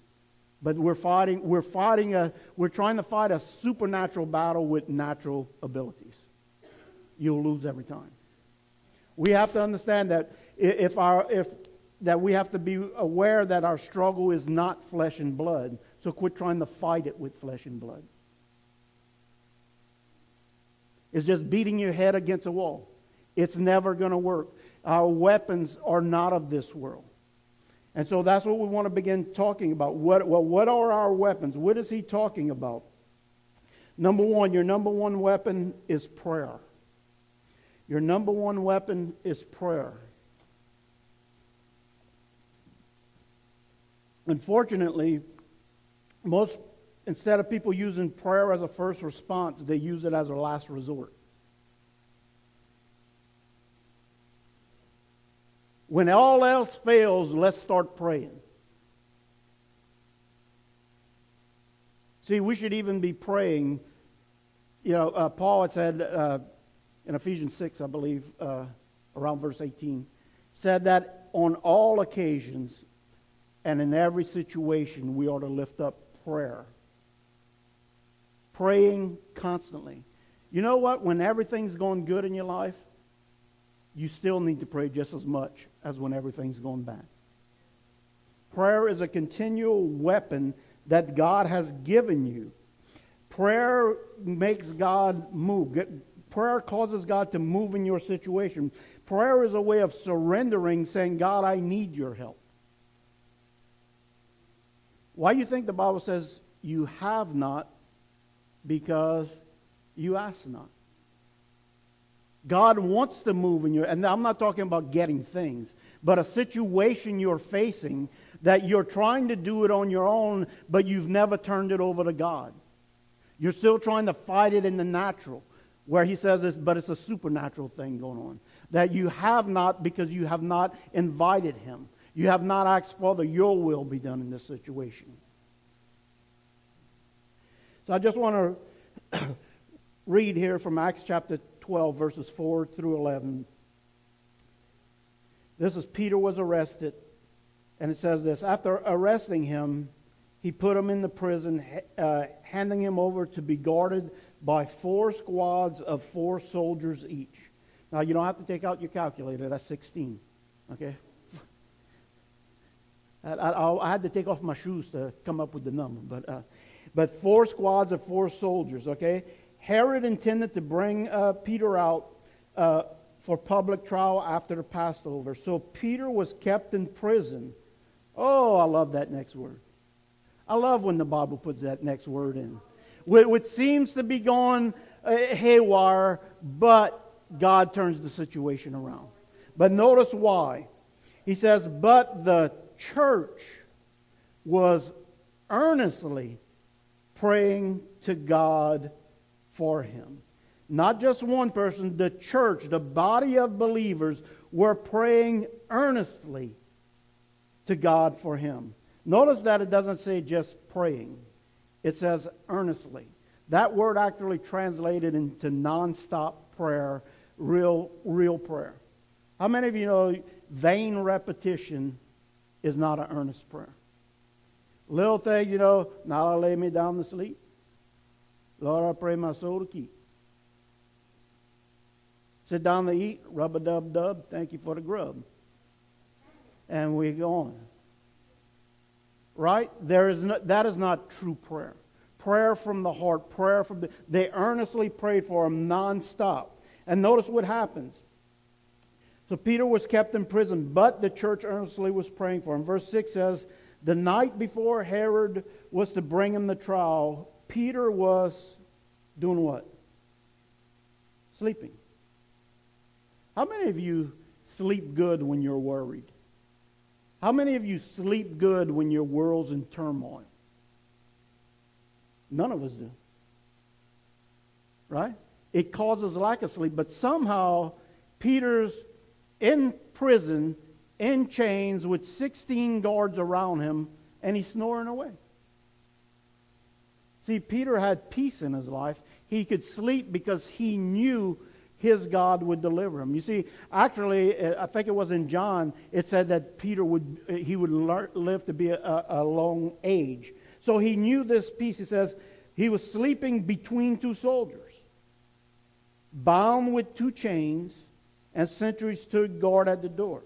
But we're fighting, we're fighting a, we're trying to fight a supernatural battle with natural abilities. You'll lose every time. We have to understand that if our if that we have to be aware that our struggle is not flesh and blood. So quit trying to fight it with flesh and blood. It's just beating your head against a wall. It's never going to work. Our weapons are not of this world. And so that's what we want to begin talking about. What, well, what are our weapons? What is he talking about? Number one, your number one weapon is prayer. Your number one weapon is prayer. Unfortunately, most, instead of people using prayer as a first response, they use it as a last resort. When all else fails, let's start praying. See, we should even be praying. You know, uh, Paul had said uh, in Ephesians 6, I believe, uh, around verse 18, said that on all occasions and in every situation we ought to lift up prayer. Praying constantly. You know what? When everything's going good in your life, you still need to pray just as much as when everything's going bad. Prayer is a continual weapon that God has given you. Prayer makes God move. Prayer causes God to move in your situation. Prayer is a way of surrendering, saying, God, I need your help. Why do you think the Bible says you have not because you ask not? God wants to move in your, and I'm not talking about getting things, but a situation you're facing that you're trying to do it on your own, but you've never turned it over to God. You're still trying to fight it in the natural, where he says this, but it's a supernatural thing going on. That you have not because you have not invited him. You have not asked, Father, your will be done in this situation. So I just want to read here from Acts chapter 12, verses 4 through 11. This is Peter was arrested, and it says this After arresting him, he put him in the prison, uh, handing him over to be guarded by four squads of four soldiers each. Now, you don't have to take out your calculator, that's 16. Okay? I, I, I had to take off my shoes to come up with the number, but, uh, but four squads of four soldiers, okay? Herod intended to bring uh, Peter out uh, for public trial after the Passover. So Peter was kept in prison. Oh, I love that next word. I love when the Bible puts that next word in. Which seems to be going uh, haywire, but God turns the situation around. But notice why. He says, But the church was earnestly praying to God for him. Not just one person, the church, the body of believers were praying earnestly to God for him. Notice that it doesn't say just praying, it says earnestly. That word actually translated into nonstop prayer, real, real prayer. How many of you know vain repetition is not an earnest prayer? Little thing, you know, now I lay me down to sleep. Lord, I pray my soul to keep. Sit down to eat, rub a dub dub, thank you for the grub. And we go on. Right? There is no, that is not true prayer. Prayer from the heart, prayer from the. They earnestly prayed for him nonstop. And notice what happens. So Peter was kept in prison, but the church earnestly was praying for him. Verse 6 says, The night before Herod was to bring him the trial, Peter was doing what? Sleeping. How many of you sleep good when you're worried? How many of you sleep good when your world's in turmoil? None of us do. Right? It causes lack of sleep, but somehow Peter's in prison, in chains, with 16 guards around him, and he's snoring away. See, Peter had peace in his life. He could sleep because he knew his God would deliver him. You see, actually, uh, I think it was in John, it said that Peter would, uh, he would live to be a, a long age. So he knew this peace. He says he was sleeping between two soldiers, bound with two chains, and sentries stood guard at the door.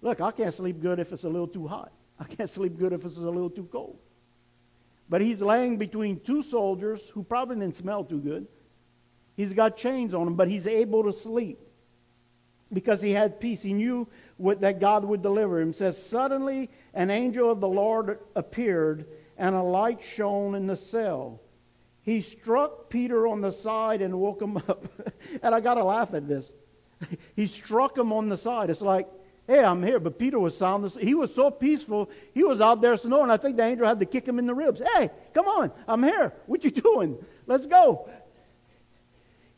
Look, I can't sleep good if it's a little too hot. I can't sleep good if it's a little too cold. But he's laying between two soldiers who probably didn't smell too good. He's got chains on him, but he's able to sleep because he had peace. He knew what, that God would deliver him. It says, Suddenly an angel of the Lord appeared, and a light shone in the cell. He struck Peter on the side and woke him up. and I got to laugh at this. he struck him on the side. It's like, hey, I'm here. But Peter was sound. He was so peaceful. He was out there snoring. I think the angel had to kick him in the ribs. Hey, come on. I'm here. What you doing? Let's go.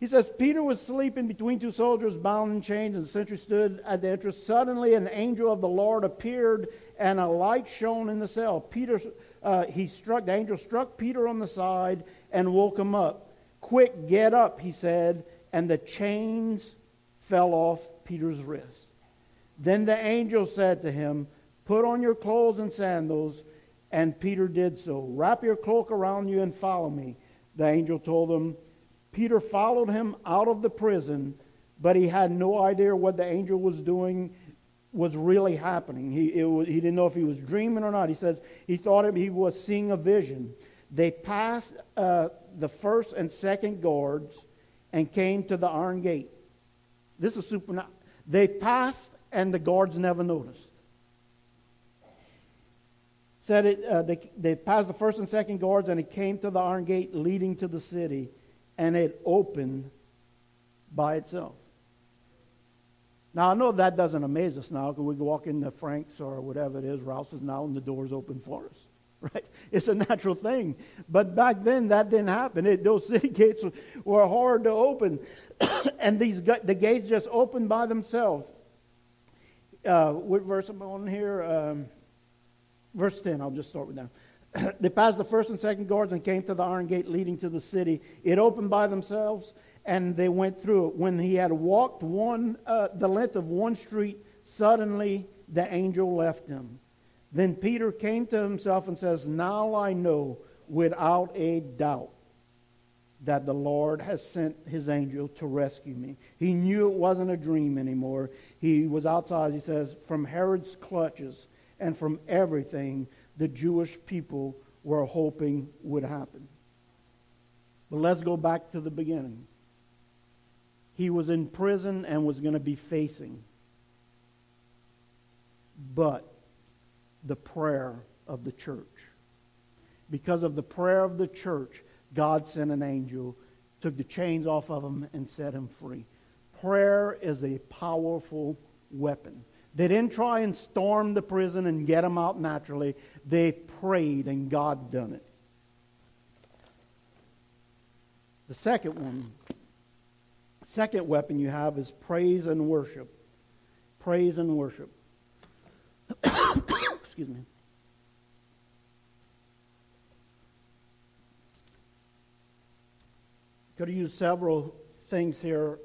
He says, Peter was sleeping between two soldiers bound in chains, and the sentry stood at the entrance. Suddenly, an angel of the Lord appeared, and a light shone in the cell. Peter, uh, he struck, the angel struck Peter on the side and woke him up. Quick, get up, he said, and the chains fell off Peter's wrist. Then the angel said to him, Put on your clothes and sandals. And Peter did so. Wrap your cloak around you and follow me. The angel told him, Peter followed him out of the prison, but he had no idea what the angel was doing was really happening. He, was, he didn't know if he was dreaming or not. He says he thought he was seeing a vision. They passed uh, the first and second guards and came to the iron gate. This is super. They passed and the guards never noticed. Said it, uh, they, they passed the first and second guards and it came to the iron gate leading to the city and it opened by itself. Now, I know that doesn't amaze us now because we walk into Frank's or whatever it is, Rouse's now, and the door's open for us, right? It's a natural thing. But back then, that didn't happen. It, those city gates were hard to open, and these the gates just opened by themselves. Uh, what verse am I on here? Um, verse 10, I'll just start with that. they passed the first and second guards and came to the iron gate leading to the city. It opened by themselves, and they went through it. When he had walked one, uh, the length of one street, suddenly the angel left him. Then Peter came to himself and says, Now I know without a doubt that the Lord has sent his angel to rescue me. He knew it wasn't a dream anymore. He was outside, he says, from Herod's clutches and from everything the Jewish people were hoping would happen. But let's go back to the beginning. He was in prison and was going to be facing. But the prayer of the church. Because of the prayer of the church, God sent an angel, took the chains off of him, and set him free. Prayer is a powerful weapon. They didn't try and storm the prison and get him out naturally. They prayed and God done it. The second one, second weapon you have is praise and worship. Praise and worship. Excuse me. Could have used several things here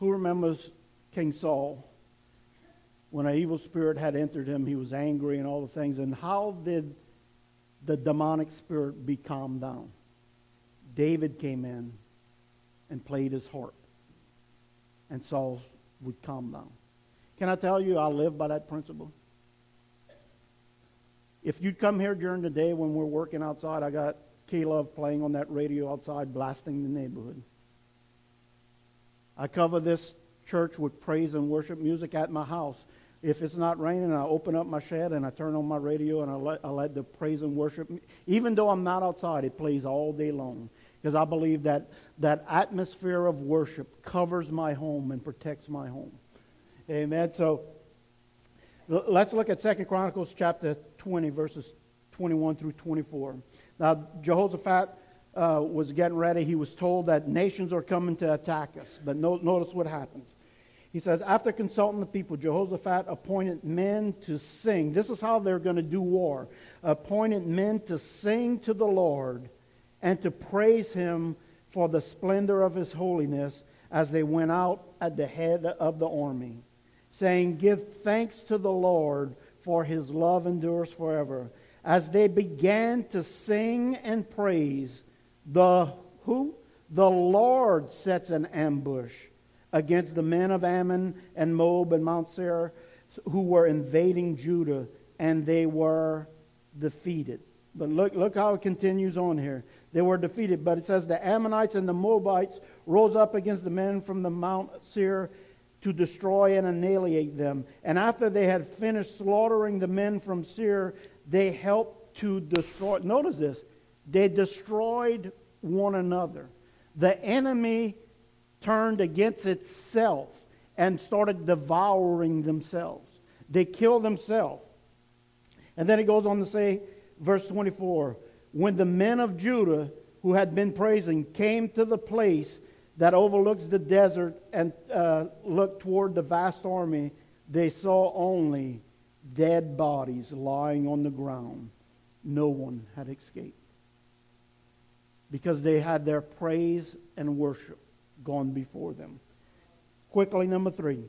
Who remembers King Saul? When an evil spirit had entered him, he was angry and all the things. And how did the demonic spirit be calmed down? David came in and played his harp, and Saul would calm down. Can I tell you, I live by that principle? If you'd come here during the day when we're working outside, I got K-Love playing on that radio outside, blasting the neighborhood. I cover this church with praise and worship music at my house. If it's not raining, I open up my shed and I turn on my radio and I let, I let the praise and worship, even though I'm not outside, it plays all day long. Because I believe that that atmosphere of worship covers my home and protects my home. Amen. So let's look at Second Chronicles chapter 20, verses 21 through 24. Now, Jehoshaphat uh, was getting ready, he was told that nations are coming to attack us. But no, notice what happens. He says, After consulting the people, Jehoshaphat appointed men to sing. This is how they're going to do war. Appointed men to sing to the Lord and to praise him for the splendor of his holiness as they went out at the head of the army, saying, Give thanks to the Lord, for his love endures forever. As they began to sing and praise, the who? the Lord sets an ambush against the men of Ammon and Moab and Mount Seir who were invading Judah, and they were defeated. But look, look how it continues on here. They were defeated. But it says the Ammonites and the Moabites rose up against the men from the Mount Seir to destroy and annihilate them. And after they had finished slaughtering the men from Seir, they helped to destroy. Notice this. They destroyed one another. The enemy turned against itself and started devouring themselves. They killed themselves. And then it goes on to say, verse 24 when the men of Judah who had been praising came to the place that overlooks the desert and uh, looked toward the vast army, they saw only dead bodies lying on the ground. No one had escaped because they had their praise and worship gone before them. Quickly, number three.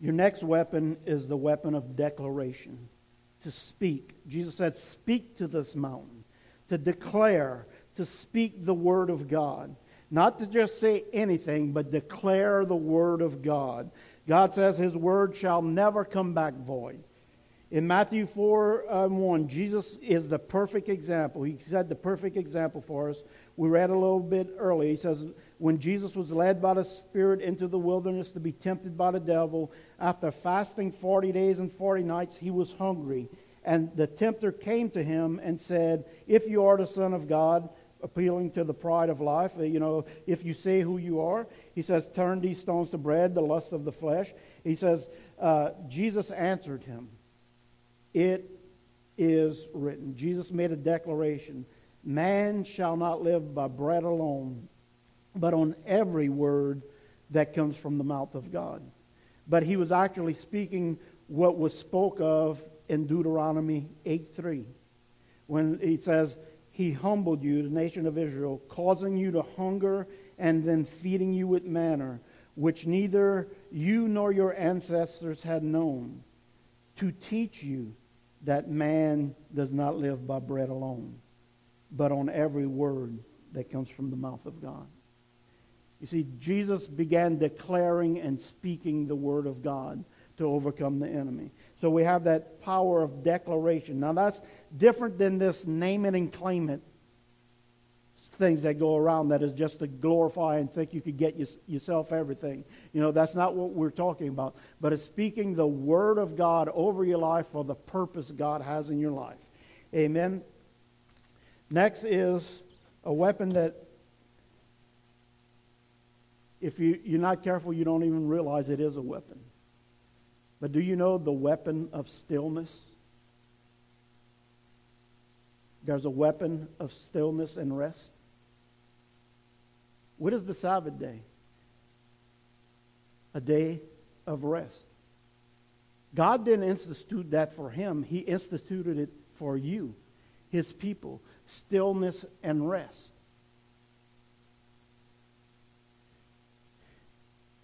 Your next weapon is the weapon of declaration to speak. Jesus said, Speak to this mountain, to declare, to speak the word of God. Not to just say anything, but declare the word of God. God says his word shall never come back void. In Matthew 4 um, 1, Jesus is the perfect example. He said the perfect example for us. We read a little bit earlier. He says, when Jesus was led by the Spirit into the wilderness to be tempted by the devil, after fasting 40 days and 40 nights, he was hungry. And the tempter came to him and said, If you are the Son of God, appealing to the pride of life, you know, if you say who you are, he says, Turn these stones to bread, the lust of the flesh. He says, uh, Jesus answered him, It is written. Jesus made a declaration Man shall not live by bread alone but on every word that comes from the mouth of God. But he was actually speaking what was spoke of in Deuteronomy 8:3 when he says he humbled you the nation of Israel causing you to hunger and then feeding you with manna which neither you nor your ancestors had known to teach you that man does not live by bread alone but on every word that comes from the mouth of God you see, Jesus began declaring and speaking the word of God to overcome the enemy. So we have that power of declaration. Now, that's different than this name it and claim it things that go around that is just to glorify and think you could get yourself everything. You know, that's not what we're talking about. But it's speaking the word of God over your life for the purpose God has in your life. Amen. Next is a weapon that if you, you're not careful, you don't even realize it is a weapon. But do you know the weapon of stillness? There's a weapon of stillness and rest. What is the Sabbath day? A day of rest. God didn't institute that for him, He instituted it for you, His people. Stillness and rest.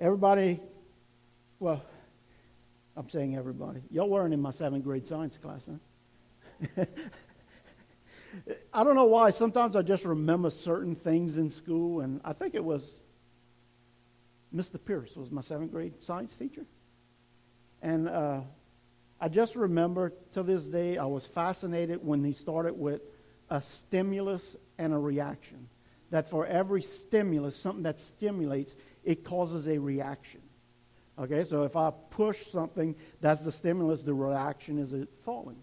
Everybody, well, I'm saying everybody. Y'all weren't in my seventh grade science class, huh? I don't know why. Sometimes I just remember certain things in school, and I think it was Mr. Pierce was my seventh grade science teacher. And uh, I just remember to this day, I was fascinated when he started with a stimulus and a reaction. That for every stimulus, something that stimulates, it causes a reaction. Okay, so if I push something, that's the stimulus, the reaction is it falling.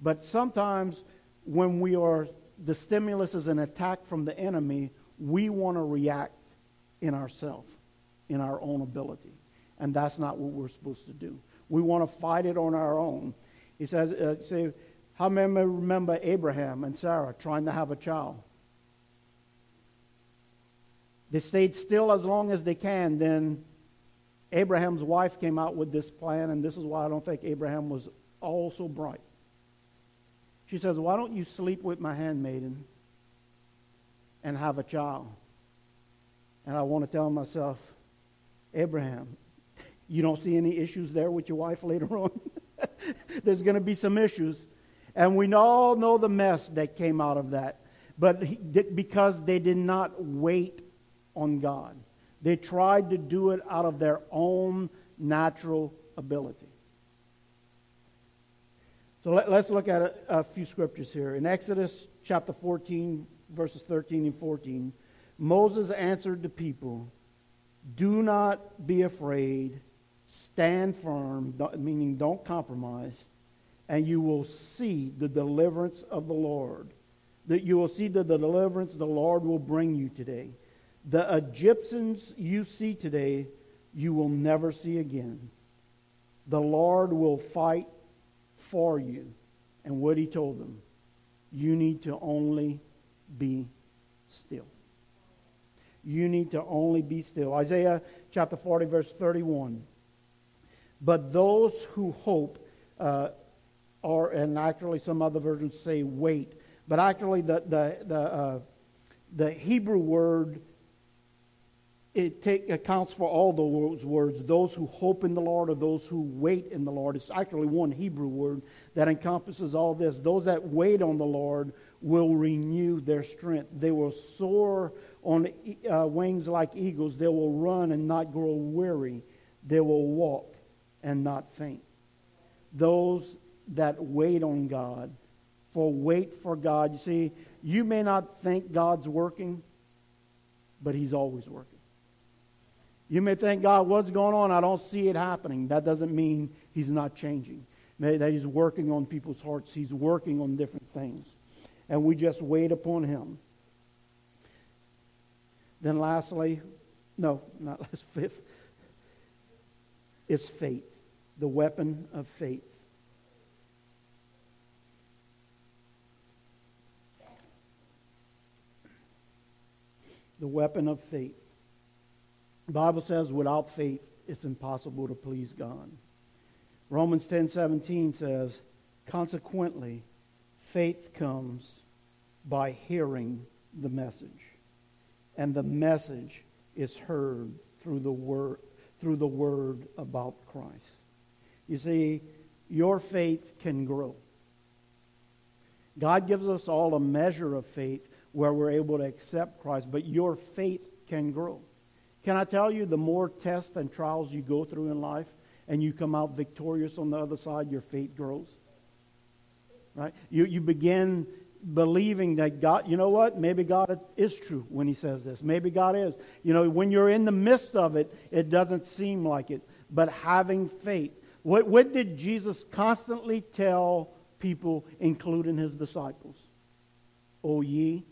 But sometimes when we are, the stimulus is an attack from the enemy, we want to react in ourselves, in our own ability. And that's not what we're supposed to do. We want to fight it on our own. He says, uh, say, how many remember Abraham and Sarah trying to have a child? They stayed still as long as they can. Then Abraham's wife came out with this plan, and this is why I don't think Abraham was all so bright. She says, Why don't you sleep with my handmaiden and have a child? And I want to tell myself, Abraham, you don't see any issues there with your wife later on? There's going to be some issues. And we all know the mess that came out of that. but he, because they did not wait on God. They tried to do it out of their own natural ability. So let, us look at a, a few scriptures here. In Exodus chapter 14, verses 13 and 14, Moses answered the people, Do not be afraid, stand firm, meaning don't compromise, and you will see the deliverance of the Lord. That you will see the deliverance the Lord will bring you today. The Egyptians you see today, you will never see again. The Lord will fight for you. And what he told them, you need to only be still. You need to only be still. Isaiah chapter 40, verse 31. But those who hope uh, are, and actually some other versions say wait, but actually the, the, the, uh, the Hebrew word it take, accounts for all those words those who hope in the Lord or those who wait in the Lord. It's actually one Hebrew word that encompasses all this. Those that wait on the Lord will renew their strength. They will soar on uh, wings like eagles. They will run and not grow weary. They will walk and not faint. Those that wait on God, for wait for God. You see, you may not think God's working, but He's always working. You may think, God, what's going on? I don't see it happening. That doesn't mean He's not changing. That He's working on people's hearts. He's working on different things. And we just wait upon Him. Then, lastly, no, not last, fifth, is faith, the weapon of faith. The weapon of faith. The Bible says without faith it's impossible to please God. Romans 10:17 says, "Consequently, faith comes by hearing the message, and the message is heard through the word through the word about Christ." You see, your faith can grow. God gives us all a measure of faith where we're able to accept Christ, but your faith can grow. Can I tell you, the more tests and trials you go through in life and you come out victorious on the other side, your faith grows. Right? You, you begin believing that God, you know what? Maybe God is true when He says this. Maybe God is. You know, when you're in the midst of it, it doesn't seem like it. But having faith. What, what did Jesus constantly tell people, including His disciples? O ye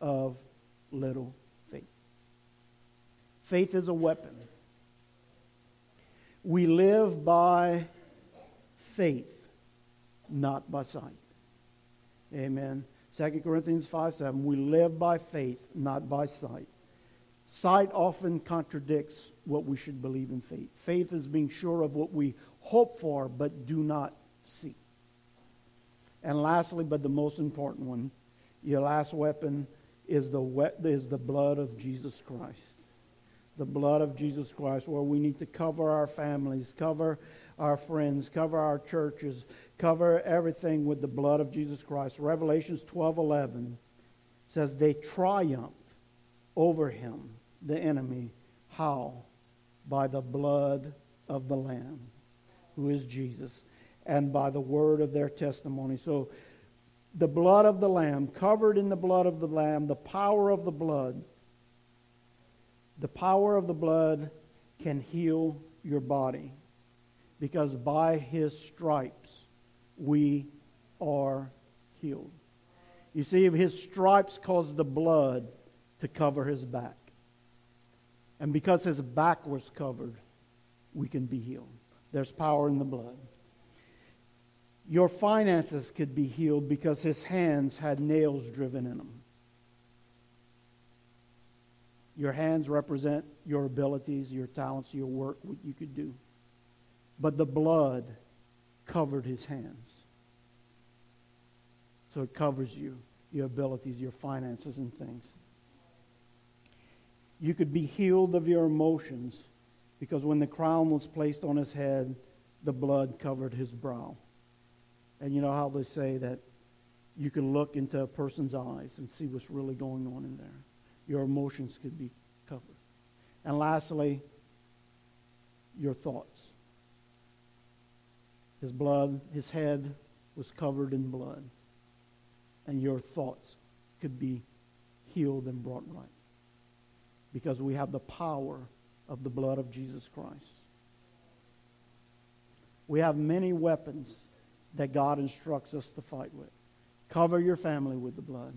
of little Faith is a weapon. We live by faith, not by sight. Amen. 2 Corinthians 5 7. We live by faith, not by sight. Sight often contradicts what we should believe in faith. Faith is being sure of what we hope for but do not see. And lastly, but the most important one, your last weapon is the, is the blood of Jesus Christ the blood of Jesus Christ, where we need to cover our families, cover our friends, cover our churches, cover everything with the blood of Jesus Christ. Revelations 12:11 says they triumph over him, the enemy. How? By the blood of the Lamb, who is Jesus, and by the word of their testimony. So the blood of the Lamb, covered in the blood of the Lamb, the power of the blood the power of the blood can heal your body because by his stripes we are healed. You see, his stripes caused the blood to cover his back. And because his back was covered, we can be healed. There's power in the blood. Your finances could be healed because his hands had nails driven in them. Your hands represent your abilities, your talents, your work, what you could do. But the blood covered his hands. So it covers you, your abilities, your finances, and things. You could be healed of your emotions because when the crown was placed on his head, the blood covered his brow. And you know how they say that you can look into a person's eyes and see what's really going on in there. Your emotions could be covered. And lastly, your thoughts. His blood, his head was covered in blood. And your thoughts could be healed and brought right. Because we have the power of the blood of Jesus Christ. We have many weapons that God instructs us to fight with. Cover your family with the blood.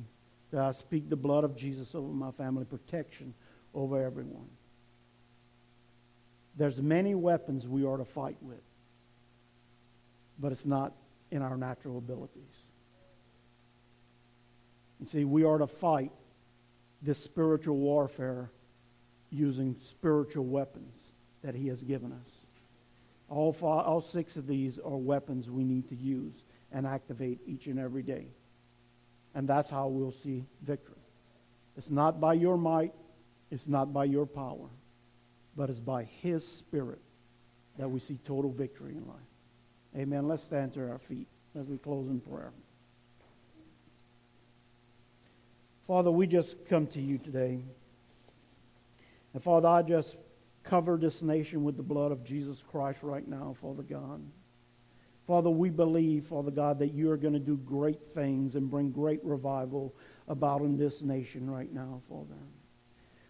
I speak the blood of Jesus over my family, protection over everyone. There's many weapons we are to fight with, but it's not in our natural abilities. You see, we are to fight this spiritual warfare using spiritual weapons that He has given us. All, five, all six of these are weapons we need to use and activate each and every day. And that's how we'll see victory. It's not by your might, it's not by your power, but it's by His Spirit that we see total victory in life. Amen. Let's stand to our feet as we close in prayer. Father, we just come to you today. And Father, I just cover this nation with the blood of Jesus Christ right now, Father God. Father, we believe, Father God, that you are going to do great things and bring great revival about in this nation right now, Father.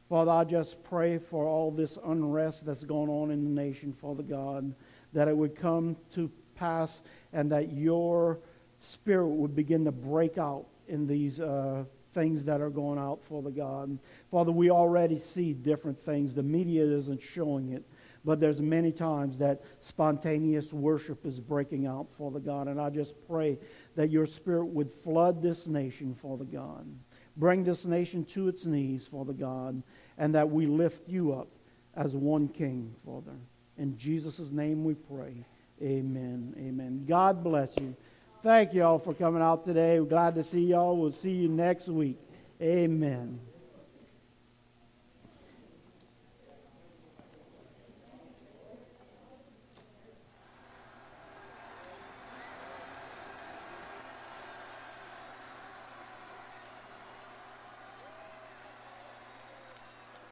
Father, I just pray for all this unrest that's going on in the nation, Father God, that it would come to pass and that your spirit would begin to break out in these uh, things that are going out, Father God. Father, we already see different things. The media isn't showing it, but there's many times that spontaneous worship is breaking out, Father God. And I just pray that your spirit would flood this nation, Father God. Bring this nation to its knees, Father God, and that we lift you up as one King, Father. In Jesus' name we pray. Amen. Amen. God bless you. Thank you all for coming out today. We're glad to see y'all. We'll see you next week. Amen.